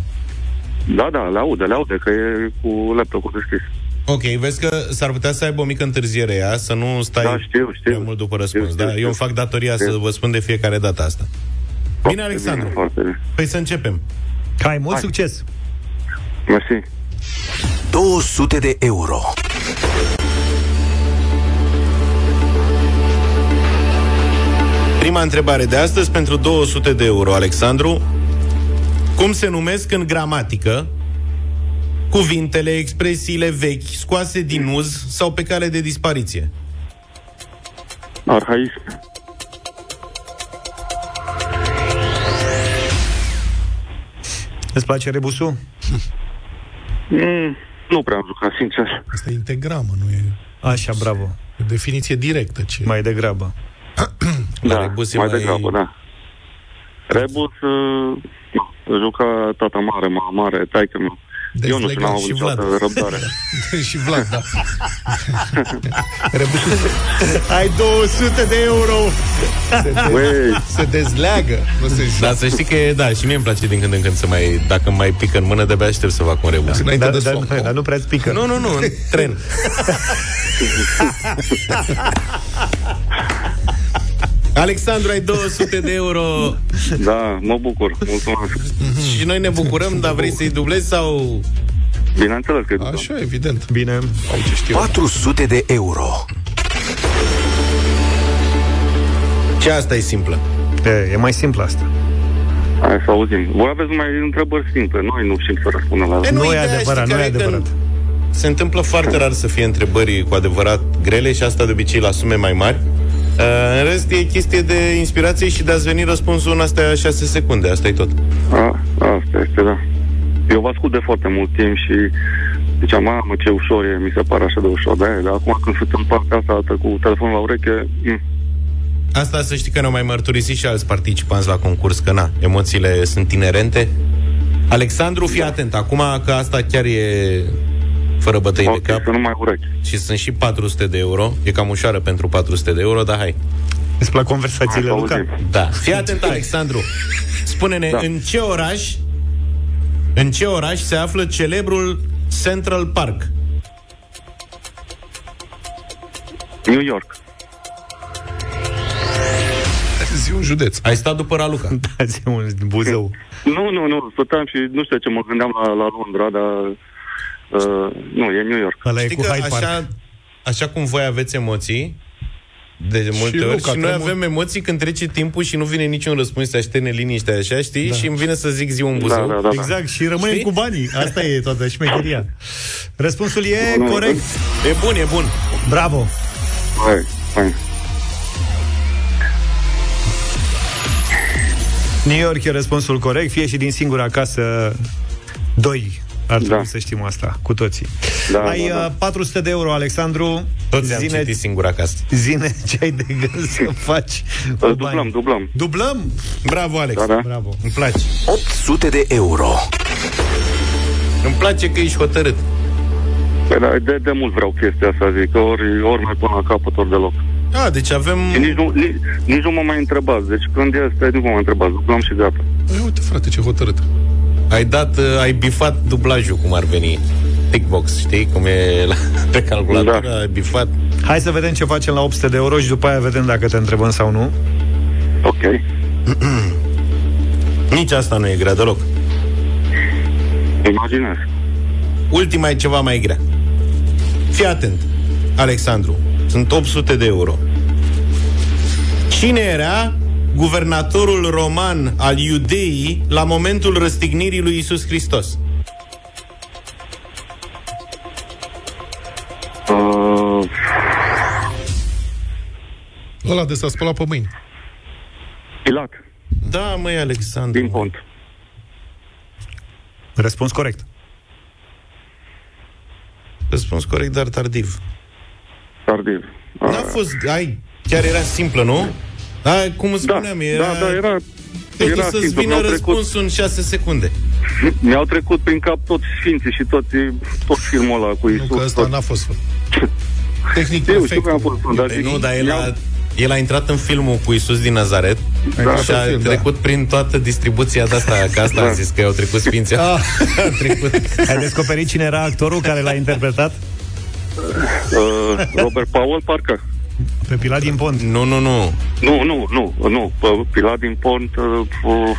Speaker 17: Da, da, le aude, le aude, că e cu laptopul deschis.
Speaker 3: Ok, vezi că s-ar putea să aibă o mică întârziere ea, să nu stai
Speaker 17: Da, știu, știu.
Speaker 3: prea mult după răspuns.
Speaker 17: Știu,
Speaker 3: da?
Speaker 17: știu,
Speaker 3: Eu îmi
Speaker 17: știu.
Speaker 3: fac datoria să
Speaker 17: Știu.
Speaker 3: vă spun de fiecare dată asta. Bine, Alexandru.
Speaker 17: Bine, foarte bine.
Speaker 3: Păi să începem.
Speaker 5: Hai, mult succes!
Speaker 17: Mersi.
Speaker 1: 200 de euro.
Speaker 3: Prima întrebare de astăzi pentru 200 de euro, Alexandru. Cum se numesc în gramatică cuvintele, expresiile vechi, scoase din uz sau pe cale de dispariție?
Speaker 17: Arhaism.
Speaker 5: Îți place rebusul?
Speaker 17: Mm, nu prea am jucat, sincer.
Speaker 4: Asta e integramă, nu e
Speaker 5: Așa, bravo.
Speaker 4: e o definiție directă. Ce...
Speaker 5: Mai degrabă.
Speaker 17: Da,
Speaker 3: Rebus e
Speaker 17: mai
Speaker 3: mai-
Speaker 17: degrabă, da. Rebus, uh, nu, juca tata mare, mama mare, taică meu. Eu nu știu, n-am avut
Speaker 4: și Vlad.
Speaker 17: niciodată răbdare.
Speaker 4: și Vlad, da.
Speaker 5: Ai 200 de euro!
Speaker 4: Se, de,
Speaker 17: Băi,
Speaker 4: se dezleagă. Nu se
Speaker 3: Da, să știi că, e- da, și mie îmi place din când în când să mai, dacă îmi mai pică în mână, de-abia aștept să fac un rebus.
Speaker 4: Înainte
Speaker 5: Dar,
Speaker 4: de
Speaker 5: dar,
Speaker 4: somn.
Speaker 5: dar nu prea-ți pică.
Speaker 3: Nu, nu, nu, în tren. Alexandru, ai 200 de euro
Speaker 17: da, mă bucur, mulțumesc.
Speaker 3: și noi ne bucurăm, dar vrei să-i dublezi sau...
Speaker 17: Bineînțeles că da.
Speaker 4: Așa, evident.
Speaker 5: Bine.
Speaker 4: Aici știu.
Speaker 1: 400 de euro.
Speaker 3: Ce asta e simplă?
Speaker 5: E, e mai simplu asta.
Speaker 17: Hai să auzim. Voi aveți numai întrebări simple. Noi nu știm să răspundem la
Speaker 3: E,
Speaker 5: Nu e
Speaker 3: ideea,
Speaker 5: adevărat,
Speaker 3: știi
Speaker 5: nu e
Speaker 3: care că
Speaker 5: adevărat.
Speaker 3: Se întâmplă foarte rar să fie întrebări cu adevărat grele și asta de obicei la sume mai mari. Uh, În rest, e chestie de inspirație și de a-ți veni răspunsul în astea 6 secunde. Asta e tot.
Speaker 17: A, asta este, da. Eu vă ascult de foarte mult timp și ziceam, mamă, ce ușor e, mi se pare așa de ușor. Da, dar acum când sunt în partea asta altă cu telefonul la ureche, mm,
Speaker 3: Asta să știi că ne-au mai mărturisit și alți participanți la concurs, că na, emoțiile sunt inerente. Alexandru, fii atent, acum că asta chiar e fără bătăi
Speaker 17: ok,
Speaker 3: de cap
Speaker 17: să nu mai urechi.
Speaker 3: și sunt și 400 de euro. E cam ușoară pentru 400 de euro, dar hai.
Speaker 5: Îți plac conversațiile,
Speaker 17: Hai să
Speaker 5: Luca?
Speaker 17: auzim.
Speaker 3: Da. Fii atent, Alexandru. Spune-ne,
Speaker 17: Da.
Speaker 3: în ce oraș în ce oraș se află celebrul Central Park?
Speaker 17: New York.
Speaker 4: Zi un județ.
Speaker 3: Ai stat după Raluca.
Speaker 5: Da, zi un buzău.
Speaker 17: Nu, nu, nu, stăteam și nu știu ce mă gândeam la, la Londra, dar uh, nu, e New York.
Speaker 5: Ăla e
Speaker 3: Știi
Speaker 5: cu
Speaker 3: că
Speaker 5: Hyde Park.
Speaker 3: așa, așa cum voi aveți emoții, de multe ori,
Speaker 4: Luca,
Speaker 3: și noi
Speaker 4: tremur.
Speaker 3: avem emoții când trece timpul și nu vine niciun răspuns, se așterne liniștea așa, știi? Da. Și îmi vine să zic zi un buzău.
Speaker 17: Da, da, da.
Speaker 5: Exact, și rămânem
Speaker 3: Știi?
Speaker 5: cu banii. Asta e toată șmecheria. Răspunsul e
Speaker 17: Nu, nu,
Speaker 5: corect.
Speaker 3: E bun, e bun.
Speaker 5: Bravo.
Speaker 17: Hai, hai.
Speaker 5: New York e răspunsul corect, fie și din singura casă doi. Ar trebui
Speaker 17: Da.
Speaker 5: să știm asta, cu toții.
Speaker 17: Da,
Speaker 5: ai
Speaker 17: da, da.
Speaker 5: uh, 400 de euro, Alexandru.
Speaker 3: Toți am citit singur acasă.
Speaker 5: Zine ce ai de gând să faci cu
Speaker 17: Dublăm,
Speaker 5: bani.
Speaker 17: dublăm.
Speaker 5: Dublăm?
Speaker 3: Bravo, Alex.
Speaker 17: Da, da.
Speaker 5: Bravo.
Speaker 3: Îmi place.
Speaker 1: 800 de euro.
Speaker 3: Îmi place că ești hotărât.
Speaker 17: Păi da, de, de mult vreau chestia asta, zic, că ori, ori mai pun la capăt, ori deloc.
Speaker 3: A, deci avem...
Speaker 17: Și nici nu, nici, nici nu mă mai întrebați, deci când este, nu mă mai întrebați, dublăm și gata.
Speaker 4: Păi, uite, frate, ce hotărât.
Speaker 3: Ai dat, uh, ai bifat dublajul, cum ar veni. Tickbox, știi? Cum e la, pe calculator, da. ai bifat.
Speaker 5: Hai să vedem ce facem la 800 de euro și după aia vedem dacă te întrebăm sau nu.
Speaker 17: Ok.
Speaker 3: Nici asta nu e grea deloc.
Speaker 17: Imaginez.
Speaker 3: Ultima e ceva mai grea. Fii atent, Alexandru. Sunt 800 de euro. Cine era guvernatorul roman al Iudeii la momentul răstignirii lui Isus Hristos?
Speaker 17: Uh,
Speaker 4: Ăla de s-a spălat pe mâini.
Speaker 17: Pilat.
Speaker 3: Da, măi, Alexandru.
Speaker 17: Din pont.
Speaker 5: Răspuns corect.
Speaker 3: Răspuns corect, dar tardiv.
Speaker 17: Tardiv.
Speaker 3: N-a fost... Ai, chiar era simplă, nu? Da, cum îți spuneam, era...
Speaker 17: Da, da, era...
Speaker 3: Totul
Speaker 17: era
Speaker 3: să-ți
Speaker 17: simplu,
Speaker 3: vină
Speaker 17: mi-au trecut-
Speaker 3: răspunsul în 6 secunde.
Speaker 17: Mi-au trecut prin cap toți sfinții și tot, tot filmul ăla cu Isus.
Speaker 4: Nu, că ăsta
Speaker 17: tot.
Speaker 4: n-a fost Tehnic
Speaker 17: Știu,
Speaker 4: perfect.
Speaker 17: știu că a fost bun, dar
Speaker 3: Păi
Speaker 17: zic,
Speaker 3: nu, dar el a,
Speaker 17: mi-au-
Speaker 3: el a intrat în filmul cu Isus din Nazaret
Speaker 17: Da.
Speaker 3: și a
Speaker 17: Film, da.
Speaker 3: trecut prin toată distribuția de asta, că asta
Speaker 17: Da.
Speaker 3: am zis că i-au trecut sfinții.
Speaker 5: Ah.
Speaker 3: a trecut.
Speaker 5: Ai descoperit cine era actorul care l-a interpretat?
Speaker 17: Uh, Robert Powell, parcă.
Speaker 5: Pe Pilat din Pont.
Speaker 3: Nu, nu, nu.
Speaker 17: Nu, nu, nu, nu. Pe Pilat din Pont... Uh, uh,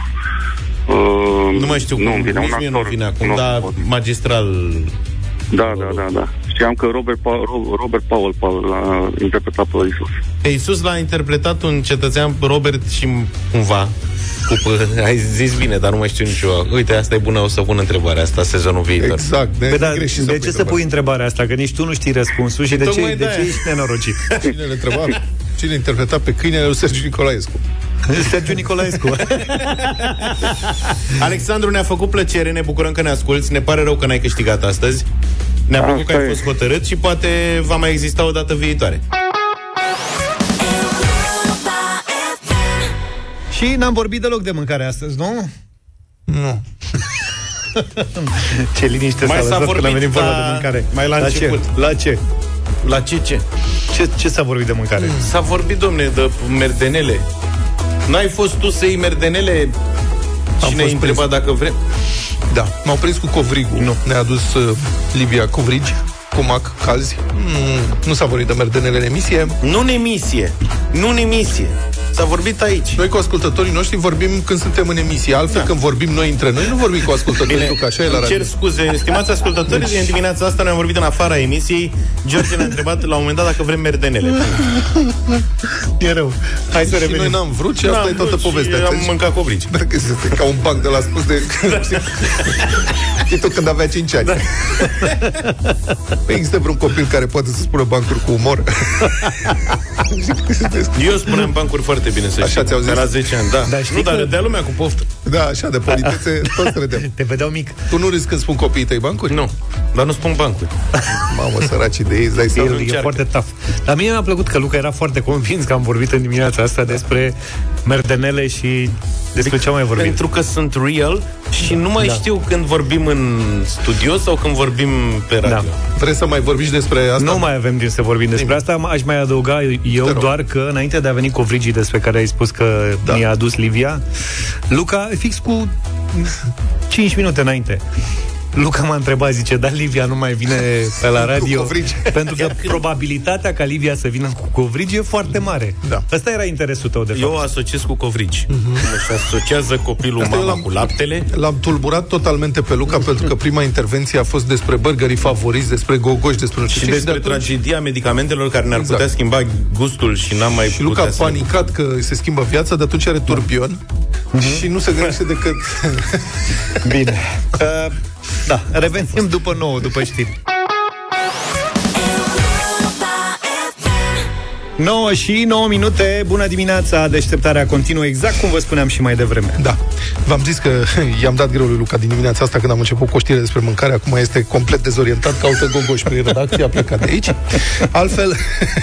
Speaker 17: uh,
Speaker 3: Nu mai știu
Speaker 17: nu,
Speaker 3: cum,
Speaker 17: vine
Speaker 3: nici
Speaker 17: un
Speaker 3: mie
Speaker 17: actor.
Speaker 3: nu vine acum,
Speaker 17: nu,
Speaker 3: dar magistral...
Speaker 17: Da, da, da, da. Știam că Robert, pa- Ro- Robert Powell, Powell l-a interpretat pe Isus.
Speaker 3: Pe Isus l-a interpretat un cetățean Robert și cumva cu, p- ai zis bine, dar nu mai știu nicio. Uite, asta e bună, o să pun întrebarea asta sezonul viitor.
Speaker 4: Exact. De,
Speaker 5: Păi da,
Speaker 4: greșit
Speaker 5: de ce să pui întrebarea asta? Că nici tu nu știi răspunsul și de ce,
Speaker 3: Tocmai
Speaker 5: de
Speaker 3: de-aia.
Speaker 5: ce ești nenorocit?
Speaker 4: Cine le întreba? Cine interpreta pe câinele lui Sergiu Nicolaescu?
Speaker 5: Sergiu Nicolaescu.
Speaker 3: Alexandru, ne-a făcut plăcere, ne bucurăm că ne asculti, ne pare rău că n-ai câștigat astăzi. Ne-a plăcut că
Speaker 17: Asta
Speaker 3: ai
Speaker 17: e.
Speaker 3: fost hotărât și poate va mai exista o dată viitoare.
Speaker 5: Și n-am vorbit deloc de mâncare astăzi, nu?
Speaker 4: Nu.
Speaker 5: ce liniște
Speaker 3: Mai
Speaker 5: s-a
Speaker 3: s-a
Speaker 5: lăsat când
Speaker 3: vorbit
Speaker 5: am venit vorba
Speaker 3: la-
Speaker 5: de mâncare.
Speaker 3: mai la început.
Speaker 5: Ce? La ce?
Speaker 3: La ce ce?
Speaker 5: Ce, ce s-a vorbit de mâncare?
Speaker 3: S-a vorbit, domne, de merdenele. N-ai fost tu să iei merdenele?
Speaker 4: Am
Speaker 3: Și ne-ai
Speaker 4: fost
Speaker 3: întrebat dacă vrem.
Speaker 4: Da, m-au prins cu covrigul. Nu. Ne-a adus uh, Livia covrigi cu mac calzi. Mm, nu s-a vorbit de merdenele în emisie.
Speaker 3: Nu în emisie. Nu în emisie. S-a vorbit aici.
Speaker 4: Noi cu ascultătorii noștri vorbim când suntem în emisie. Altfel, da. când vorbim noi între noi, nu vorbim cu ascultătorii,
Speaker 3: Bine,
Speaker 4: tu, că așa e la
Speaker 3: îmi
Speaker 4: radio.
Speaker 3: cer scuze, stimați ascultători,
Speaker 4: Deci-
Speaker 3: în dimineața asta ne-am vorbit în afara emisiei. George ne-a întrebat la un moment dat dacă vrem merdenele.
Speaker 5: E rău. Hai să
Speaker 4: Și
Speaker 5: revenim.
Speaker 4: noi n-am vrut și asta
Speaker 3: N-am
Speaker 4: e toată
Speaker 3: vrut și
Speaker 4: povestea.
Speaker 3: am
Speaker 4: înțelegi?
Speaker 3: mâncat covrigi.
Speaker 4: Dacă este ca un banc de la spus de... Știi tu când avea 5 ani. Da. Păi există vreun copil care poate să spună bancuri cu umor?
Speaker 3: Eu spuneam bancuri foarte bine, să
Speaker 4: Așa
Speaker 3: știi.
Speaker 4: ți-au zis?
Speaker 3: De la 10 ani, da.
Speaker 5: Dar știi
Speaker 3: nu, dar
Speaker 5: că-
Speaker 3: râdea lumea cu poftă.
Speaker 4: Da, așa, de politețe, toți râdem.
Speaker 5: Te vedeau mic.
Speaker 4: Tu nu râzi când spun copiii tăi bancuri?
Speaker 3: Nu, dar nu spun bancuri.
Speaker 4: Mamă, săracii de ei, îți dai seama.
Speaker 5: El e
Speaker 3: încearcă.
Speaker 5: foarte tough. Dar mie mi-a plăcut că Luca era foarte convins că am vorbit în dimineața asta despre merdenele și despre ce am mai vorbit.
Speaker 3: Pentru că sunt real și nu mai
Speaker 5: Da.
Speaker 3: știu când vorbim în studio sau când vorbim pe radio.
Speaker 5: Da.
Speaker 4: Vrei să mai vorbiți despre asta?
Speaker 5: Nu mai avem timp să vorbim despre asta. Aș mai adăuga eu
Speaker 4: rog.
Speaker 5: doar că înainte de a veni covrigii despre care ai spus că da. mi-a adus Livia, Luca, fix cu 5 minute înainte. Luca m-a întrebat, zice, dar Livia nu mai vine pe la radio
Speaker 4: covrigi.
Speaker 5: pentru că probabilitatea ca Livia să vină cu covrigi e foarte mare.
Speaker 4: Da.
Speaker 5: Asta era interesul tău, de fapt.
Speaker 3: Eu o asociez cu covrigi. Uh-huh. Își asociază copilul
Speaker 4: Asta eu
Speaker 3: mama
Speaker 4: l-am-
Speaker 3: cu laptele.
Speaker 4: L-am tulburat totalmente pe Luca pentru că prima intervenție a fost despre burgerii favoriți, despre gogoși, despre nu știu
Speaker 3: Și
Speaker 4: ce,
Speaker 3: despre
Speaker 4: de atunci-
Speaker 3: tragedia medicamentelor care ne-ar
Speaker 4: Exact.
Speaker 3: putea schimba gustul și n-am mai
Speaker 4: Și Luca a
Speaker 3: putea să ne-
Speaker 4: panicat că se schimbă viața, de atunci are turbion și nu se gândește decât...
Speaker 5: Bine. Uh, da, revenim după nouă, după știri. 9 și 9 minute, bună dimineața, deșteptarea continuă exact cum vă spuneam și mai devreme.
Speaker 4: Da. V-am zis că i-am dat greu lui Luca din dimineața asta când am început cu o știre despre mâncare, acum este complet dezorientat, caută gogoși prin redacție, a plecat de aici. Altfel,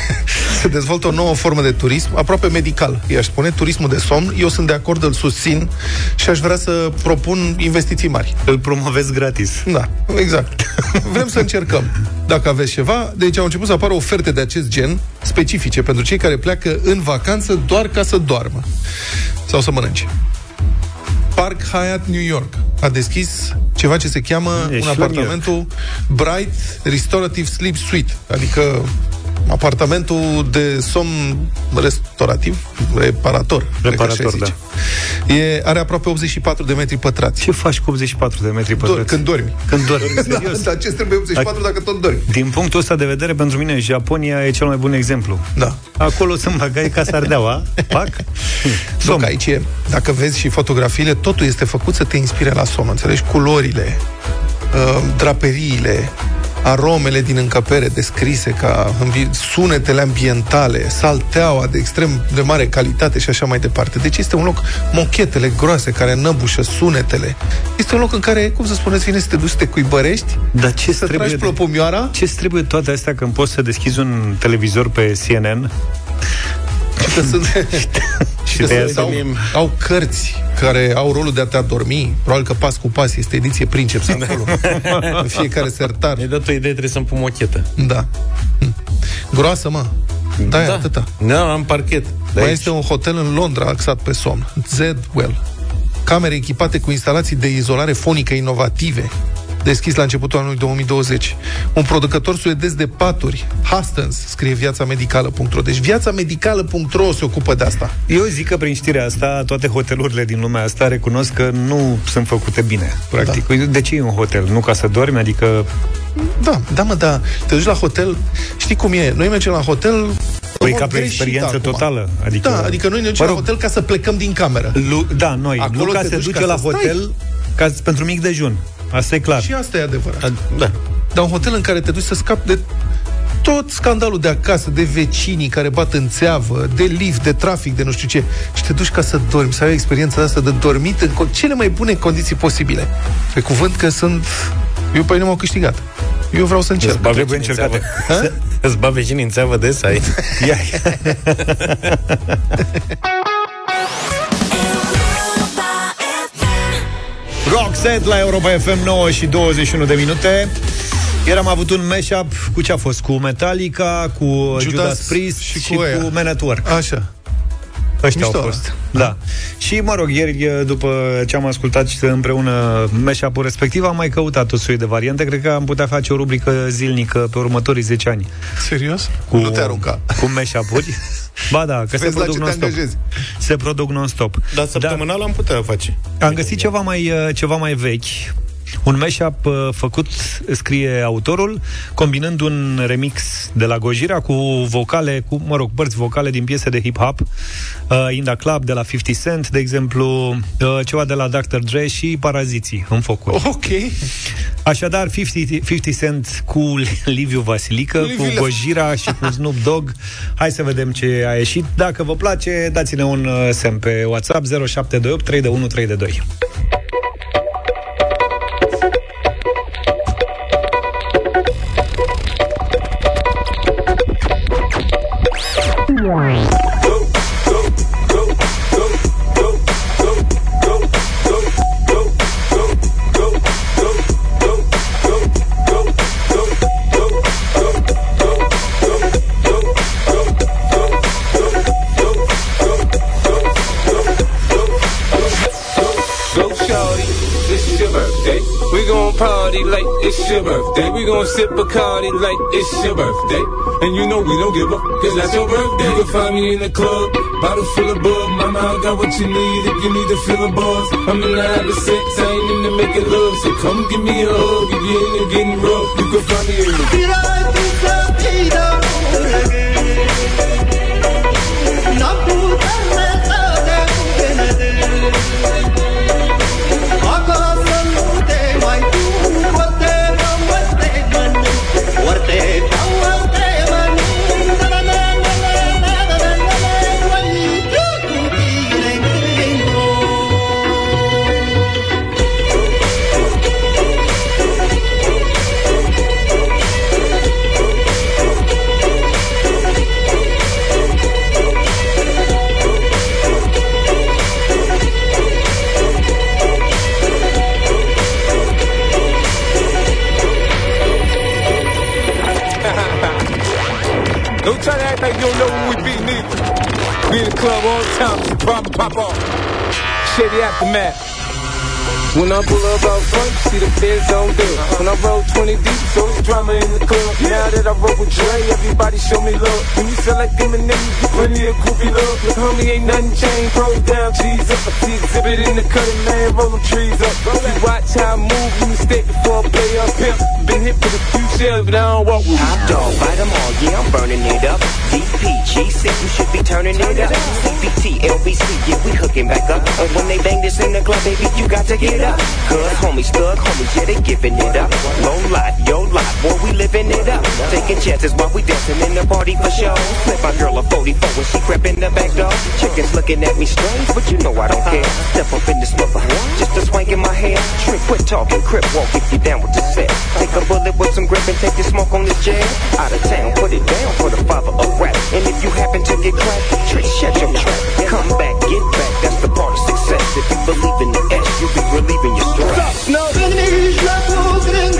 Speaker 4: se dezvoltă o nouă formă de turism, aproape medical, i-aș spune, turismul de somn. Eu sunt de acord, îl susțin și aș vrea să propun investiții mari.
Speaker 5: Îl promovezi gratis.
Speaker 4: Da, exact. Vrem să încercăm. Dacă aveți ceva, deci au început să apară oferte de acest gen, specifice pentru cei care pleacă în vacanță doar ca să doarmă sau să mănânce. Park Hyatt New York. A deschis ceva ce se cheamă
Speaker 5: E
Speaker 4: un
Speaker 5: și la
Speaker 4: apartamentul Bright Restorative Sleep Suite, adică apartamentul de somn restaurativ, reparator. cred că așa
Speaker 5: Reparator,
Speaker 4: îi zice. E, are aproape 84 de metri pătrați.
Speaker 5: Ce faci cu 84 de metri pătrați?
Speaker 4: Do- când dormi.
Speaker 5: Când dormi,
Speaker 4: da,
Speaker 5: serios.
Speaker 4: dar ce trebuie 84 dacă tot dormi?
Speaker 5: Din punctul ăsta de vedere, pentru mine, Japonia e cel mai bun exemplu.
Speaker 4: Da.
Speaker 5: Acolo sunt băgai ca sardeaua, pac,
Speaker 4: Somn. aici e, dacă vezi și fotografiile, totul este făcut să te inspire la somn, înțelegi? Culorile, uh, draperiile, aromele din încăpere descrise ca ambi- sunetele ambientale, salteaua de extrem de mare calitate și așa mai departe. Deci este un loc, mochetele groase care năbușă sunetele. Este un loc în care, cum să spuneți, vine să te duci să te cuibărești,
Speaker 5: Dar ce
Speaker 4: să
Speaker 5: trebuie
Speaker 4: tragi
Speaker 5: de-
Speaker 4: plopomioara
Speaker 5: ce trebuie toate astea când poți să deschizi un televizor pe CNN
Speaker 4: și că sunt... și că
Speaker 5: te ia
Speaker 4: sunt, au, au cărți care au rolul de a te adormi. Probabil că pas cu pas este ediție Princeps acolo. în fiecare sertar.
Speaker 3: Mi-ai dat o idee, trebuie să-mi pun mochetă.
Speaker 4: Da. Hm. Groasă, mă. Da, e
Speaker 3: Da.
Speaker 4: atâta.
Speaker 3: Da, am parchet. De
Speaker 4: Mai
Speaker 3: aici.
Speaker 4: este un hotel în Londra axat pe somn. Z-Well. Camere echipate cu instalații de izolare fonică inovative deschis la începutul anului 2020. Un producător suedez de paturi, Hastens, scrie viațamedicală.ro. Deci viațamedicală.ro se ocupă de asta.
Speaker 5: Eu zic că prin știrea asta toate hotelurile din lumea asta recunosc că nu sunt făcute bine, practic. Da. De ce e un hotel? Nu ca să dormi? Adică
Speaker 4: Da, da, mă, da. Te duci la hotel, știi cum e? Noi mergem la hotel
Speaker 5: Păi
Speaker 4: în
Speaker 5: ca
Speaker 4: mod
Speaker 5: pe o
Speaker 4: greșit
Speaker 5: experiență
Speaker 4: acum.
Speaker 5: totală. Adică,
Speaker 4: Da, adică noi ne ducem
Speaker 5: Mă rog,
Speaker 4: la hotel ca să plecăm din cameră.
Speaker 5: Lu- da, noi.
Speaker 4: Acolo
Speaker 5: Luca
Speaker 4: te
Speaker 5: se
Speaker 4: duci
Speaker 5: duce
Speaker 4: ca
Speaker 5: la
Speaker 4: să stai.
Speaker 5: hotel ca pentru mic dejun. Asta e clar.
Speaker 4: Și asta e adevărat.
Speaker 3: Da.
Speaker 4: Dar un hotel în care te duci să scapi de tot scandalul de acasă, de vecinii care bat în țeavă, de lift, de trafic, de nu știu ce, și te duci ca să dormi, să ai experiența asta de dormit în co- cele mai bune condiții posibile. Pe cuvânt că sunt... Eu pe nu m-au câștigat. Eu vreau să încerc.
Speaker 3: Îți bag
Speaker 5: Trebuie
Speaker 3: vecinii în
Speaker 5: încercate.
Speaker 3: țeavă. Îți bag vecinii în țeavă des ai.
Speaker 5: Roxette la Europa FM 9 și 21 de minute. Ieri am avut un mashup cu ce a fost? Cu Metallica, cu Judas, Judas Priest și, și cu,
Speaker 4: aia.
Speaker 5: cu Man at Work.
Speaker 4: Așa.
Speaker 5: Ăștia
Speaker 4: Mișto,
Speaker 5: au fost. Da. Și, mă rog, ieri, după ce am ascultat și împreună mashup-ul respectiv, am mai căutat o suie de variante. Cred că am putea face o rubrică zilnică pe următorii 10 ani.
Speaker 4: Serios?
Speaker 5: Cu,
Speaker 4: Nu te arunca.
Speaker 5: Cu mashup-uri. Ba da, că se
Speaker 4: Vezi la
Speaker 5: produc
Speaker 4: ce te
Speaker 5: non-stop.
Speaker 4: angajezi.
Speaker 5: Se produc non-stop.
Speaker 3: Dar săptămânal am putea face.
Speaker 5: Am găsit ceva mai, uh, ceva mai vechi. Un mashup uh, făcut, scrie autorul, combinând un remix de la Gojira cu vocale, cu, mă rog, părți vocale din piese de hip-hop, uh, Inda Club de la 50 Cent, de exemplu, uh, ceva de la Dr. Dre și Paraziții în focul.
Speaker 4: Ok.
Speaker 5: Așadar, 50, 50 Cent cu Liviu Vasilică,
Speaker 4: Liviu.
Speaker 5: cu Gojira și cu Snoop Dogg. Hai să vedem ce a ieșit. Dacă vă place, dați-ne un uh, semn pe WhatsApp 0728
Speaker 18: 3 We gon' sip a party like it's your birthday. And you know we don't give up, cause that's your birthday. You can find me in the club, bottle full of bug. Mama, I got what you need if you need to feel a buzz. I'm in the habit sex, I ain't into making love. So come give me a hug if you're into getting rough. You can find me in the
Speaker 19: Orte,
Speaker 18: Shady aftermath. When I pull up out front, see the feds on good. When I roll 20 deep, so it's drama in the club. Now that I roll with Dre, everybody show me love. When you sell like them and them, you get plenty of groupie love. Look, homie, ain't nothing changed. Pros down, cheese up. I see exhibit in the cutting, man, roll them trees up. You watch how I move, you mistake before I play up pimp. Been hit with a few shells, but I don't walk with
Speaker 20: Top dog, bite them all, yeah, I'm burning it up. DP, G6, you should be turning it up. CBT, LBC, yeah, we hooking back up. And when they bang this in the club, baby, you got to get up. Cause homies, thug homies, yeah, they giving it up. Low lot, yo lot, boy, we living it up. Taking chances while we dancing in the party for show. Flip my girl a 44 when she crept in the back door. Chickens looking at me strange, but you know I don't care. Step up in this mother, just a swank in my hair. Trick, quit talking, crip walk if you down with the set. Take a bullet with some grip and take the smoke on this jam. Out of town, put it down for the father of rap. And if you happen to get cracked, trick, shut your trap. Come back, get back, that's the part of success. If you believe in the S, you'll be relieving your stress.
Speaker 19: No. Tentatul cucului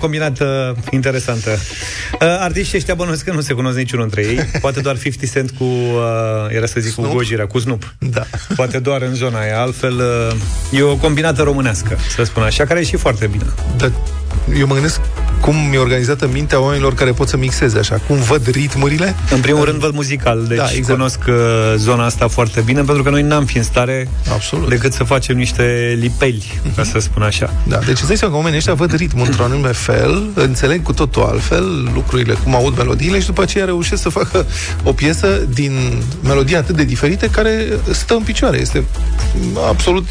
Speaker 21: O
Speaker 5: combinată interesantă. Uh, artiștii ăștia bănuiesc că nu se cunosc niciunul între ei. Poate doar 50 Cent cu, uh, era să zic,
Speaker 4: Snoop?
Speaker 5: cu Gojira, cu Snoop.
Speaker 4: Da.
Speaker 5: Poate doar în zona aia. Altfel, uh, e o combinată românească, să spun așa, care e și foarte bine.
Speaker 4: Dar eu mă gândesc cum e organizată mintea oamenilor care pot să mixeze așa, cum văd ritmurile.
Speaker 5: În primul rând, văd muzical, deci
Speaker 4: Da,
Speaker 5: da,
Speaker 4: exact.
Speaker 5: cunosc uh, zona asta foarte bine, pentru că noi n-am fi în stare
Speaker 4: Absolut.
Speaker 5: decât să facem niște lipeli, ca să spun așa.
Speaker 4: Da, deci îți dai seama că oamenii ăștia văd ritmul într-un anume fel, înțeleg cu totul altfel lucrurile, cum aud melodiile și după aceea reușesc să facă o piesă din melodii atât de diferite care stă în picioare. Este absolut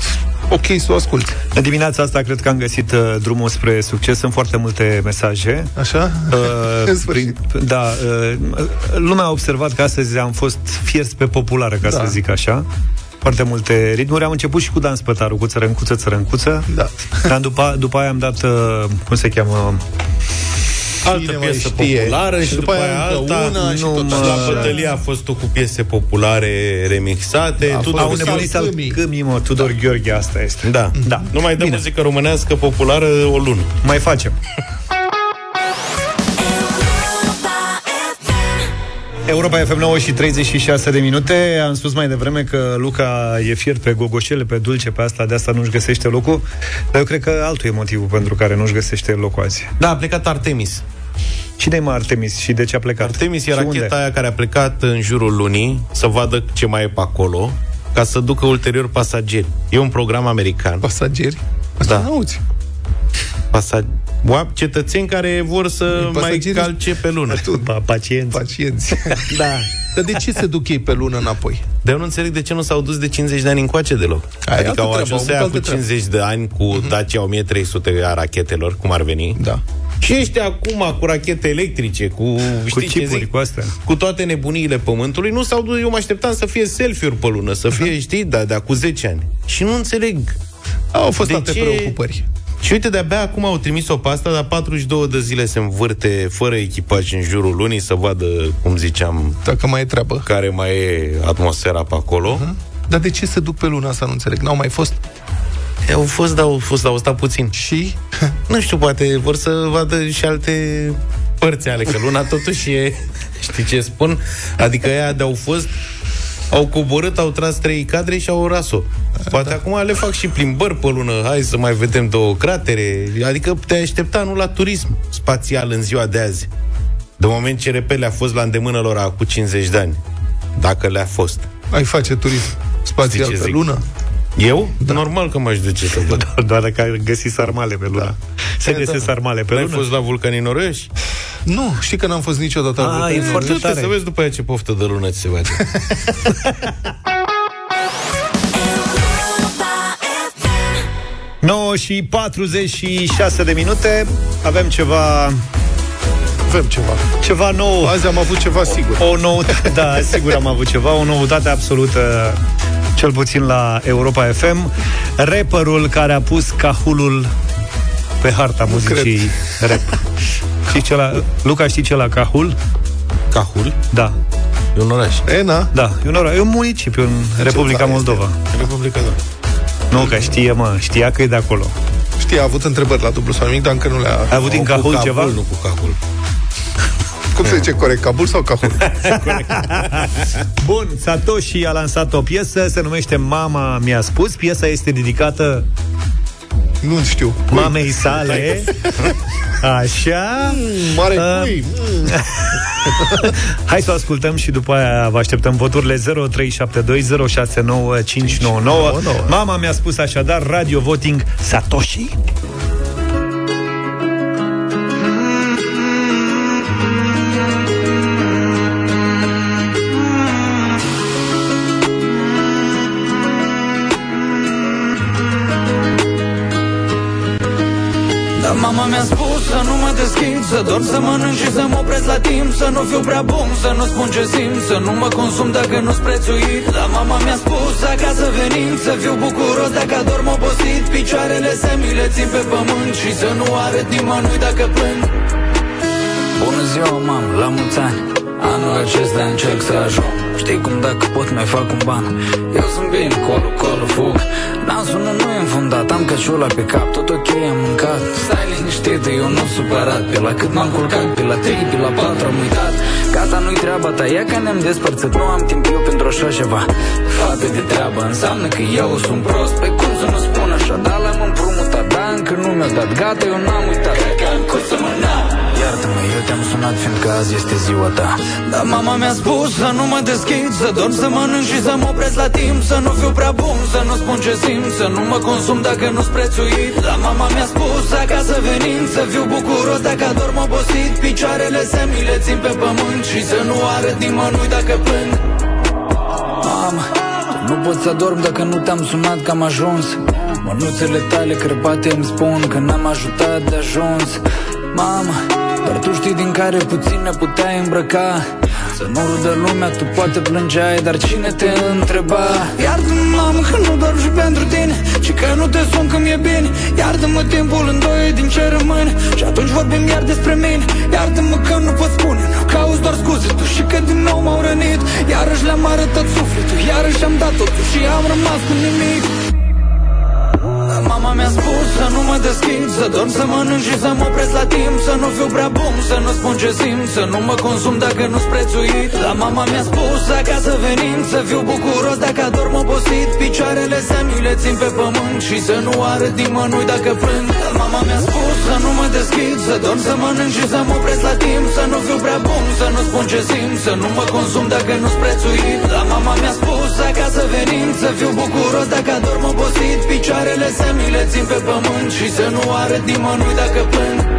Speaker 4: ok să o asculti.
Speaker 5: În dimineața asta cred că am găsit uh, drumul spre succes. Sunt foarte multe mesaje.
Speaker 4: Așa?
Speaker 5: Uh, prin, da, uh, lumea a observat că astăzi am fost fiers pe populară, ca
Speaker 4: Da.
Speaker 5: să zic așa. Foarte multe ritmuri. Am început și cu dans pe taru, cu țărâncuță, țărâncuță.
Speaker 4: Da.
Speaker 5: Dar după, după aia am dat, uh, cum se cheamă,
Speaker 3: Altă
Speaker 4: Cine mai
Speaker 3: piesă
Speaker 4: știe?
Speaker 3: populară și,
Speaker 4: Și
Speaker 3: după aia
Speaker 4: încă
Speaker 3: alta.
Speaker 4: una și
Speaker 3: nu,
Speaker 4: tot
Speaker 3: mă,
Speaker 4: așa.
Speaker 3: la bătălie a fost o cu piese populare remixate.
Speaker 4: Da, a
Speaker 3: Tudor
Speaker 4: fost
Speaker 5: au
Speaker 3: Sal-
Speaker 5: nebunit al câmii, mă, Tudor Gheorghe, asta este.
Speaker 3: Da.
Speaker 5: Da.
Speaker 3: Nu mai dă
Speaker 5: Bine.
Speaker 3: muzică românească populară o lună.
Speaker 5: Mai facem. Europa FM 9 și 36 de minute Am spus mai devreme că Luca e fier pe gogoșele, pe dulce, pe asta De asta nu-și găsește locul Dar eu cred că altul e motivul pentru care nu-și găsește locul azi
Speaker 3: Da, a plecat Artemis.
Speaker 5: Cine e mă Artemis și de ce a plecat?
Speaker 3: Artemis e
Speaker 5: Și
Speaker 3: racheta
Speaker 5: unde?
Speaker 3: aia care a plecat în jurul lunii să vadă ce mai e pe acolo ca să ducă ulterior pasageri. E un program american.
Speaker 4: Pasageri? Asta
Speaker 3: Da.
Speaker 4: n-auzi.
Speaker 3: Pasa... Oa- cetățeni care vor să mai
Speaker 4: Pasageri-
Speaker 3: calce pe lună.
Speaker 5: Pa, pacienți.
Speaker 4: Pacienți.
Speaker 3: Da.
Speaker 4: Dar de ce se duc ei pe lună înapoi?
Speaker 3: Dar eu nu înțeleg de ce nu s-au dus de 50 de ani încoace deloc.
Speaker 4: Aia e
Speaker 3: adică
Speaker 4: altă
Speaker 3: au
Speaker 4: treabă,
Speaker 3: ajuns
Speaker 4: au
Speaker 3: să ia
Speaker 4: avut
Speaker 3: cu
Speaker 4: altă treabă.
Speaker 3: 50 de ani cu Dacia 1300 a rachetelor, cum ar veni.
Speaker 4: Da.
Speaker 3: Și ăștia acum cu rachete electrice, cu,
Speaker 5: Cu
Speaker 3: știi ce
Speaker 5: chipuri,
Speaker 3: zic?
Speaker 5: cu astea
Speaker 3: cu toate nebuniile pământului, nu s-au dus, eu mă așteptam să fie selfie-uri pe lună, să fie, știi, da, de cu 10 ani. Și nu înțeleg.
Speaker 4: Au fost
Speaker 3: De
Speaker 4: alte
Speaker 3: ce-
Speaker 4: preocupări.
Speaker 3: Și uite, de-abia acum au trimis-o pe asta, dar 42 de zile se învârte fără echipaj în jurul lunii să vadă, cum ziceam,
Speaker 4: Dacă mai e treabă.
Speaker 3: care mai e atmosfera pe acolo.
Speaker 4: Dar de ce se duc pe luna asta? Nu înțeleg. N-au mai fost?
Speaker 3: Au fost, dar au fost, dar au stat puțin.
Speaker 4: Și?
Speaker 3: Nu știu, poate vor să vadă și alte părți ale, că luna totuși e, știi ce spun? Adică ea de-au fost Au coborât, au tras trei cadre și au ras-o. Poate acum le fac și plimbări pe lună, hai să mai vedem două cratere. Adică te aștepta nu la turism spațial în ziua de azi. De moment ce repele a fost la îndemână lor acum 50 de ani. Dacă le-a fost.
Speaker 4: Ai face turism spațial
Speaker 3: Știi ce
Speaker 4: pe
Speaker 3: zic?
Speaker 4: lună?
Speaker 3: Eu? Da. Normal că m-aș duce să văd.
Speaker 5: Doar, doar dacă ai găsit sarmale pe lună. Da. Se găsesc sarmale pe
Speaker 3: N-ai
Speaker 5: lună?
Speaker 3: fost la vulcanii Noroiești?
Speaker 4: Nu, știi că n-am fost niciodată la
Speaker 5: Ah,
Speaker 4: vulcan.
Speaker 5: e foarte
Speaker 3: Du-te
Speaker 5: tare.
Speaker 3: să vezi după aia ce poftă de lună ți se face.
Speaker 19: FM.
Speaker 5: 9 și 46 de minute. Avem ceva
Speaker 4: Avem ceva.
Speaker 5: ceva nou.
Speaker 4: Azi am avut ceva sigur.
Speaker 5: O noutate, da, sigur am avut ceva, o noutate absolută, cel puțin la Europa FM. Rapperul care a pus cahulul pe harta muzicii rap. Știi ce la, Luca, știi ce la Cahul?
Speaker 3: Cahul?
Speaker 5: Da.
Speaker 3: E un oraș.
Speaker 4: Ena?
Speaker 5: Da, e un, oraș, e un municipiu în Republica
Speaker 4: tare
Speaker 5: Moldova.
Speaker 3: Republica, da.
Speaker 5: Nu, că știe, mă, știa că e de acolo.
Speaker 4: Știi, a avut întrebări la dublu sau nimic, dar încă nu le-a...
Speaker 5: Ai avut din
Speaker 3: Cu
Speaker 5: Cahul
Speaker 3: Kabul,
Speaker 5: ceva?
Speaker 3: Nu cu Cahul.
Speaker 4: Cum se zice corect, Kabul sau Cahul?
Speaker 5: Bun, Satoshi a lansat o piesă, se numește Mama mi-a spus. Piesa este dedicată
Speaker 4: nu știu.
Speaker 5: mamei sale. Așa.
Speaker 4: Mare
Speaker 5: Uh,
Speaker 4: cui.
Speaker 5: Hai să o ascultăm și după aia vă așteptăm voturile 0372069599. Mama mi-a spus așadar Radio Voting Satoshi.
Speaker 22: Nu mă deschid Să dorm, să mănânc și să mă opresc la timp Să nu fiu prea bun, să nu spun ce simt Să nu mă consum dacă nu-s prețuit. Dar mama mi-a spus acasă venind Să fiu bucuros dacă adorm obosit Picioarele să mi le țin pe pământ Și să nu arăt nimănui dacă plâng. Bună ziua, mamă, la mulți ani. Anul acesta încerc să ajung. Știi cum dacă pot mai fac un ban. Eu sunt bine, colo, colo, fug. Dansul nu, nu e înfundat, am căciula pe cap Tot ok, am mâncat. Stai liniștită, eu nu supărat. Pe la cât m-am culcat, pe la 3, pe la 4 am uitat. Gata, nu-i treaba ta, ia că ne-am despărțit. Nu am timp eu pentru așa ceva. Fată de treabă, înseamnă că eu sunt prost. Pe cum să nu spun așa, dar l-am împrumutat Da, încă nu mi-a dat, gata, eu n-am uitat. Cred că am cum să mă Iartă-mă, eu te-am sunat fiindcă azi este ziua ta. Dar mama mi-a spus să nu mă deschid Să dorm, să mănânc și să mă opresc la timp Să nu fiu prea bun, să nu spun ce simt Să nu mă consum dacă nu-s prețuit. Dar mama mi-a spus acasă venind Să fiu bucuros dacă adorm obosit. Picioarele să mi le țin pe pământ Și să nu arăt nimănui dacă plâng. Mama, nu pot să dorm dacă nu te-am sunat că am ajuns. Mânuțele tale crăpate îmi spun că n-am ajutat de ajuns. Mama, doar tu știi din care puțin ne puteai îmbrăca. Să nu rudă lumea, tu poate plângeai, dar cine te întreba? Iartă-mă, mamă, că nu dorm și pentru tine Ci că nu te sun când mi-e bine. Iartă-mă timpul în doi din ce rămân Și atunci vorbim iar despre mine. Iartă-mă că nu pot spune, nu cauți doar scuze Tu și că din nou m-au rănit. Iarăși le-am arătat sufletul Iarăși am dat totul și am rămas cu nimic Mama mi-a spus să nu mă deschid Să dorm, să mănânc și să mă opresc la timp. Să nu fiu prea bun, să nu spun ce simt Să nu mă consum dacă nu-s prețuit. Dar mama mi-a spus acasă venind Să fiu bucuros dacă adorm obosit. Picioarele să mi le țin pe pământ Și să nu arăt nimănui dacă plâng. Dar mama mi-a spus să nu mă deschid Să dorm, să mănânc și să mă opresc la timp. Să nu fiu prea bun, să nu spun ce simt Să nu mă consum dacă nu-s prețuit. Dar mama mi-a spus acasă venind Să fiu bucuros dacă adorm obosit. Picioarele să mi le țin pe pământ Și să nu arăt nimănui dacă plâng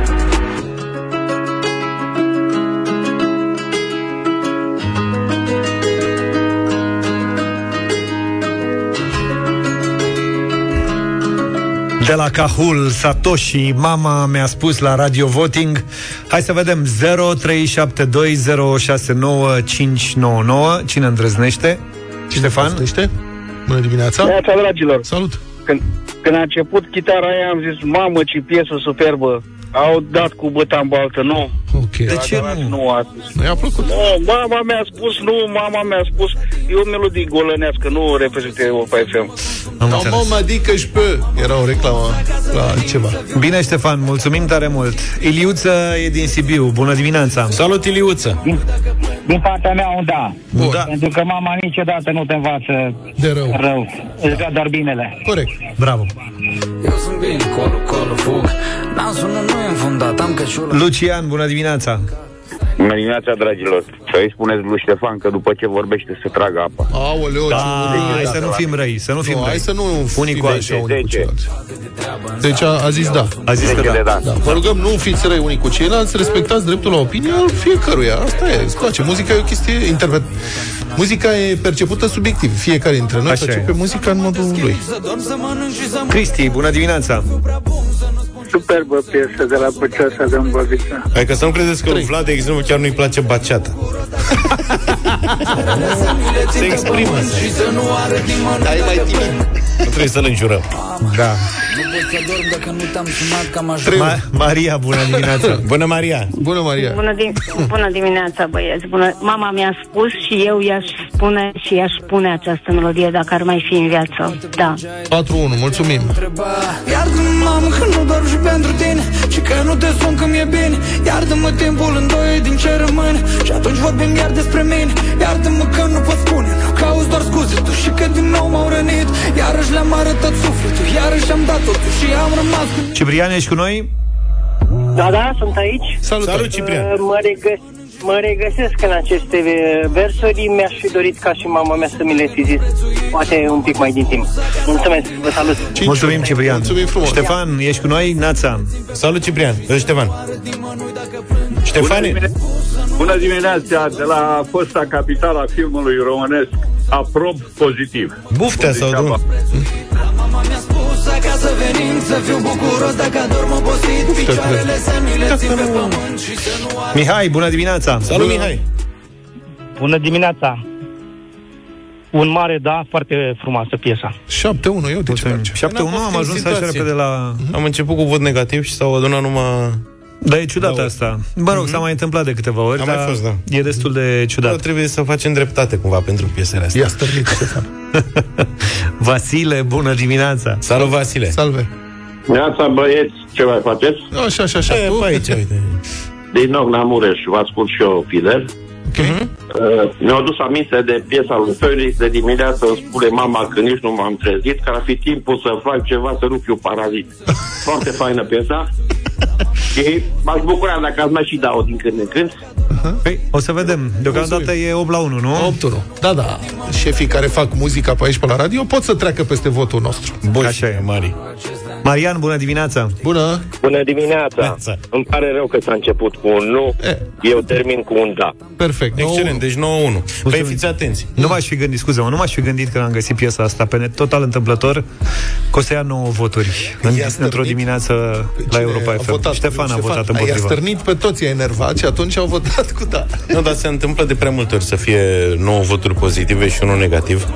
Speaker 5: De la Cahul, Satoshi, mama mi-a spus la Radio Voting. Hai să vedem 0372069599. Cine îndrăznește? Ștefan?
Speaker 4: Îndrăznește? Bună dimineața!
Speaker 14: Neața, dragilor!
Speaker 4: Salut!
Speaker 14: Când, când a început chitara aia, am zis, mamă, ce piesă superbă! Au dat cu băta în baltă, nu.
Speaker 4: Ok.
Speaker 5: De ce nu?
Speaker 14: Nu a spus.
Speaker 4: Nu i-a plăcut?
Speaker 14: Nu, mama mi-a spus, nu, mama mi-a spus. E o melodie golănească, nu reprezintă Europa FM.
Speaker 5: Am
Speaker 4: Da,
Speaker 5: înțeles.
Speaker 4: mă, adică și pe... Era o reclamă la ceva.
Speaker 5: Bine, Ștefan, mulțumim tare mult. Iliuță e din Sibiu. Bună dimineața!
Speaker 3: Salut, Iliuță!
Speaker 11: Din partea mea un da.
Speaker 4: Bun.
Speaker 11: Da. Pentru că mama niciodată nu te învață
Speaker 4: de rău.
Speaker 11: rău. Îți dă doar binele.
Speaker 4: Corect.
Speaker 5: Bravo.
Speaker 22: Eu sunt bine, colo, colo, fug Nasul nu, nu e înfundat, am căciulă
Speaker 5: Lucian, bună dimineața.
Speaker 23: Bună dimineața, dragilor. Să-i spuneți lui Ștefan că după ce vorbește să tragă apa.
Speaker 4: Aoleu,
Speaker 5: Da,
Speaker 4: ce-
Speaker 5: hai să nu fim răi, să nu fim
Speaker 4: Nu,
Speaker 5: răi.
Speaker 4: hai să nu
Speaker 5: Unii
Speaker 4: fim
Speaker 5: cu
Speaker 4: așa
Speaker 5: alții.
Speaker 4: unii cu ceilalți. Deci a, a zis da.
Speaker 5: A zis că da.
Speaker 4: da. Vă rugăm, nu fiți răi unii cu ceilalți, respectați dreptul la opinie al fiecăruia. Asta e, îți place. Muzica e o chestie interpret. Muzica e percepută subiectiv. Fiecare dintre noi
Speaker 5: Așa
Speaker 4: percepe
Speaker 5: e.
Speaker 4: muzica în modul lui.
Speaker 5: Cristi, bună dimineața.
Speaker 14: Superbă piesă de la Bucioasa de Îmbovița.
Speaker 3: Adică să nu credeți că lui Vlad, de exemplu, chiar nu-i place baceata. Se exprimă.
Speaker 4: Dar e mai timid.
Speaker 3: Nu trebuie să-l înjurăm.
Speaker 5: Da.
Speaker 22: Nu pot să dorm dacă nu te-am sunat cam așa
Speaker 5: Ma- Maria, bună dimineața.
Speaker 3: Bună, Maria.
Speaker 4: Bună, Maria.
Speaker 24: Bună, dim- bună dimineața, băieți. Bună. Mama mi-a spus și eu i-aș spune și i-aș spune această melodie dacă ar mai fi în viață. Da.
Speaker 4: 4-1, mulțumim.
Speaker 22: Iartă-mă, mamă, că nu dorm și pentru tine Și că nu te sun că mi-e bine Iartă-mă, timpul în doi din ce rămân Și atunci vorbim iar despre mine Iartă-mă că nu pot spune Nu cauți doar scuze tu Și că din nou m-au rănit Iarăși le-am arătat sufletul Iarăși am dat totul Și am rămas cu
Speaker 5: Ciprian, ești cu noi?
Speaker 7: Da, da, sunt aici.
Speaker 4: Salut,
Speaker 3: Salut, Ciprian.
Speaker 7: Uh, Mă, regăs- mă regăsesc în aceste uh, versuri. Mi-aș fi dorit ca și mama mea să mi le fi zis. Poate un pic mai din timp. Mulțumesc, vă salut.
Speaker 5: Mulțumim, Ciprian.
Speaker 4: Mulțumim frumos.
Speaker 5: Ștefan, ești cu noi? Nața.
Speaker 3: Salut, Ciprian. Ă, Ștefan. Ștefane.
Speaker 25: Bună dimineața de la fosta capitală a filmului românesc. Aprob pozitiv.
Speaker 3: Buftea sau
Speaker 25: Degeaba.
Speaker 3: drum?
Speaker 22: Mama mi-a spus acasă venim Să fiu bucuros dacă adorm obosit Picioarele să mi le țin pe pământ Și să nu
Speaker 5: Mihai, bună dimineața.
Speaker 3: Salut, Mihai.
Speaker 11: Bună dimineața. Un mare da, foarte frumoasă piesa.
Speaker 4: 7-1, eu de ce face?
Speaker 5: 7-1, am ajuns așa repede la...
Speaker 3: Am început cu vot negativ și s-au adunat numai...
Speaker 5: Da, e ciudat asta. Mă rog, s-a mai întâmplat de câteva ori,
Speaker 3: A mai
Speaker 5: dar
Speaker 3: fost, da.
Speaker 5: e destul de
Speaker 3: Da.
Speaker 5: ciudat.
Speaker 3: Trebuie să facem dreptate cumva pentru piesele astea.
Speaker 4: Ia stărnit, Ștefan.
Speaker 5: Vasile, bună dimineața.
Speaker 3: Salut, Vasile.
Speaker 4: Salve.
Speaker 25: Neața băieți, ce mai faceți?
Speaker 4: Așa, așa, așa.
Speaker 3: E,
Speaker 4: Tu?
Speaker 3: pe aici, uite.
Speaker 25: Din nou la Mureș, vă ascult și eu fidel.
Speaker 4: Ok.
Speaker 25: Uh, mi-au adus aminte de piesa lui Felix de dimineață îmi spune mama că nici nu m-am trezit, că ar fi timpul să fac ceva să nu fiu parazit. Foarte faină piesa. Și m-aș bucura dacă ați mai și dau din când în când.
Speaker 5: Păi, o să vedem. Deocamdată e 8 la 1, nu?
Speaker 4: 8-1. Da, da. Șefii care fac muzica pe aici pe la radio pot să treacă peste votul nostru.
Speaker 3: Bun,
Speaker 5: Așa e.
Speaker 3: Mari.
Speaker 5: Marian, bună dimineața.
Speaker 4: Bună.
Speaker 25: Bună dimineața!
Speaker 3: Neața.
Speaker 25: Îmi pare rău că s-a început cu un nu,
Speaker 4: E.
Speaker 25: eu termin cu un da.
Speaker 4: Perfect.
Speaker 3: Excelent, deci 9-1. Păi fiți atenți.
Speaker 5: Nu m-aș fi gândit, scuze-mă, nu m-aș fi gândit când am găsit piesa asta pe net, total întâmplător, că o să ia 9 voturi în,
Speaker 4: I-a stârnit?
Speaker 5: într-o dimineață la
Speaker 4: Cine
Speaker 5: Europa
Speaker 4: a
Speaker 5: FM.
Speaker 4: Votat?
Speaker 5: Ștefan a votat
Speaker 4: I-a
Speaker 5: împotriva.
Speaker 4: stârnit pe toți, i-a enervat și atunci au votat cu da.
Speaker 3: Nu, dar se întâmplă de prea multe ori să fie 9 voturi pozitive și unul negativ.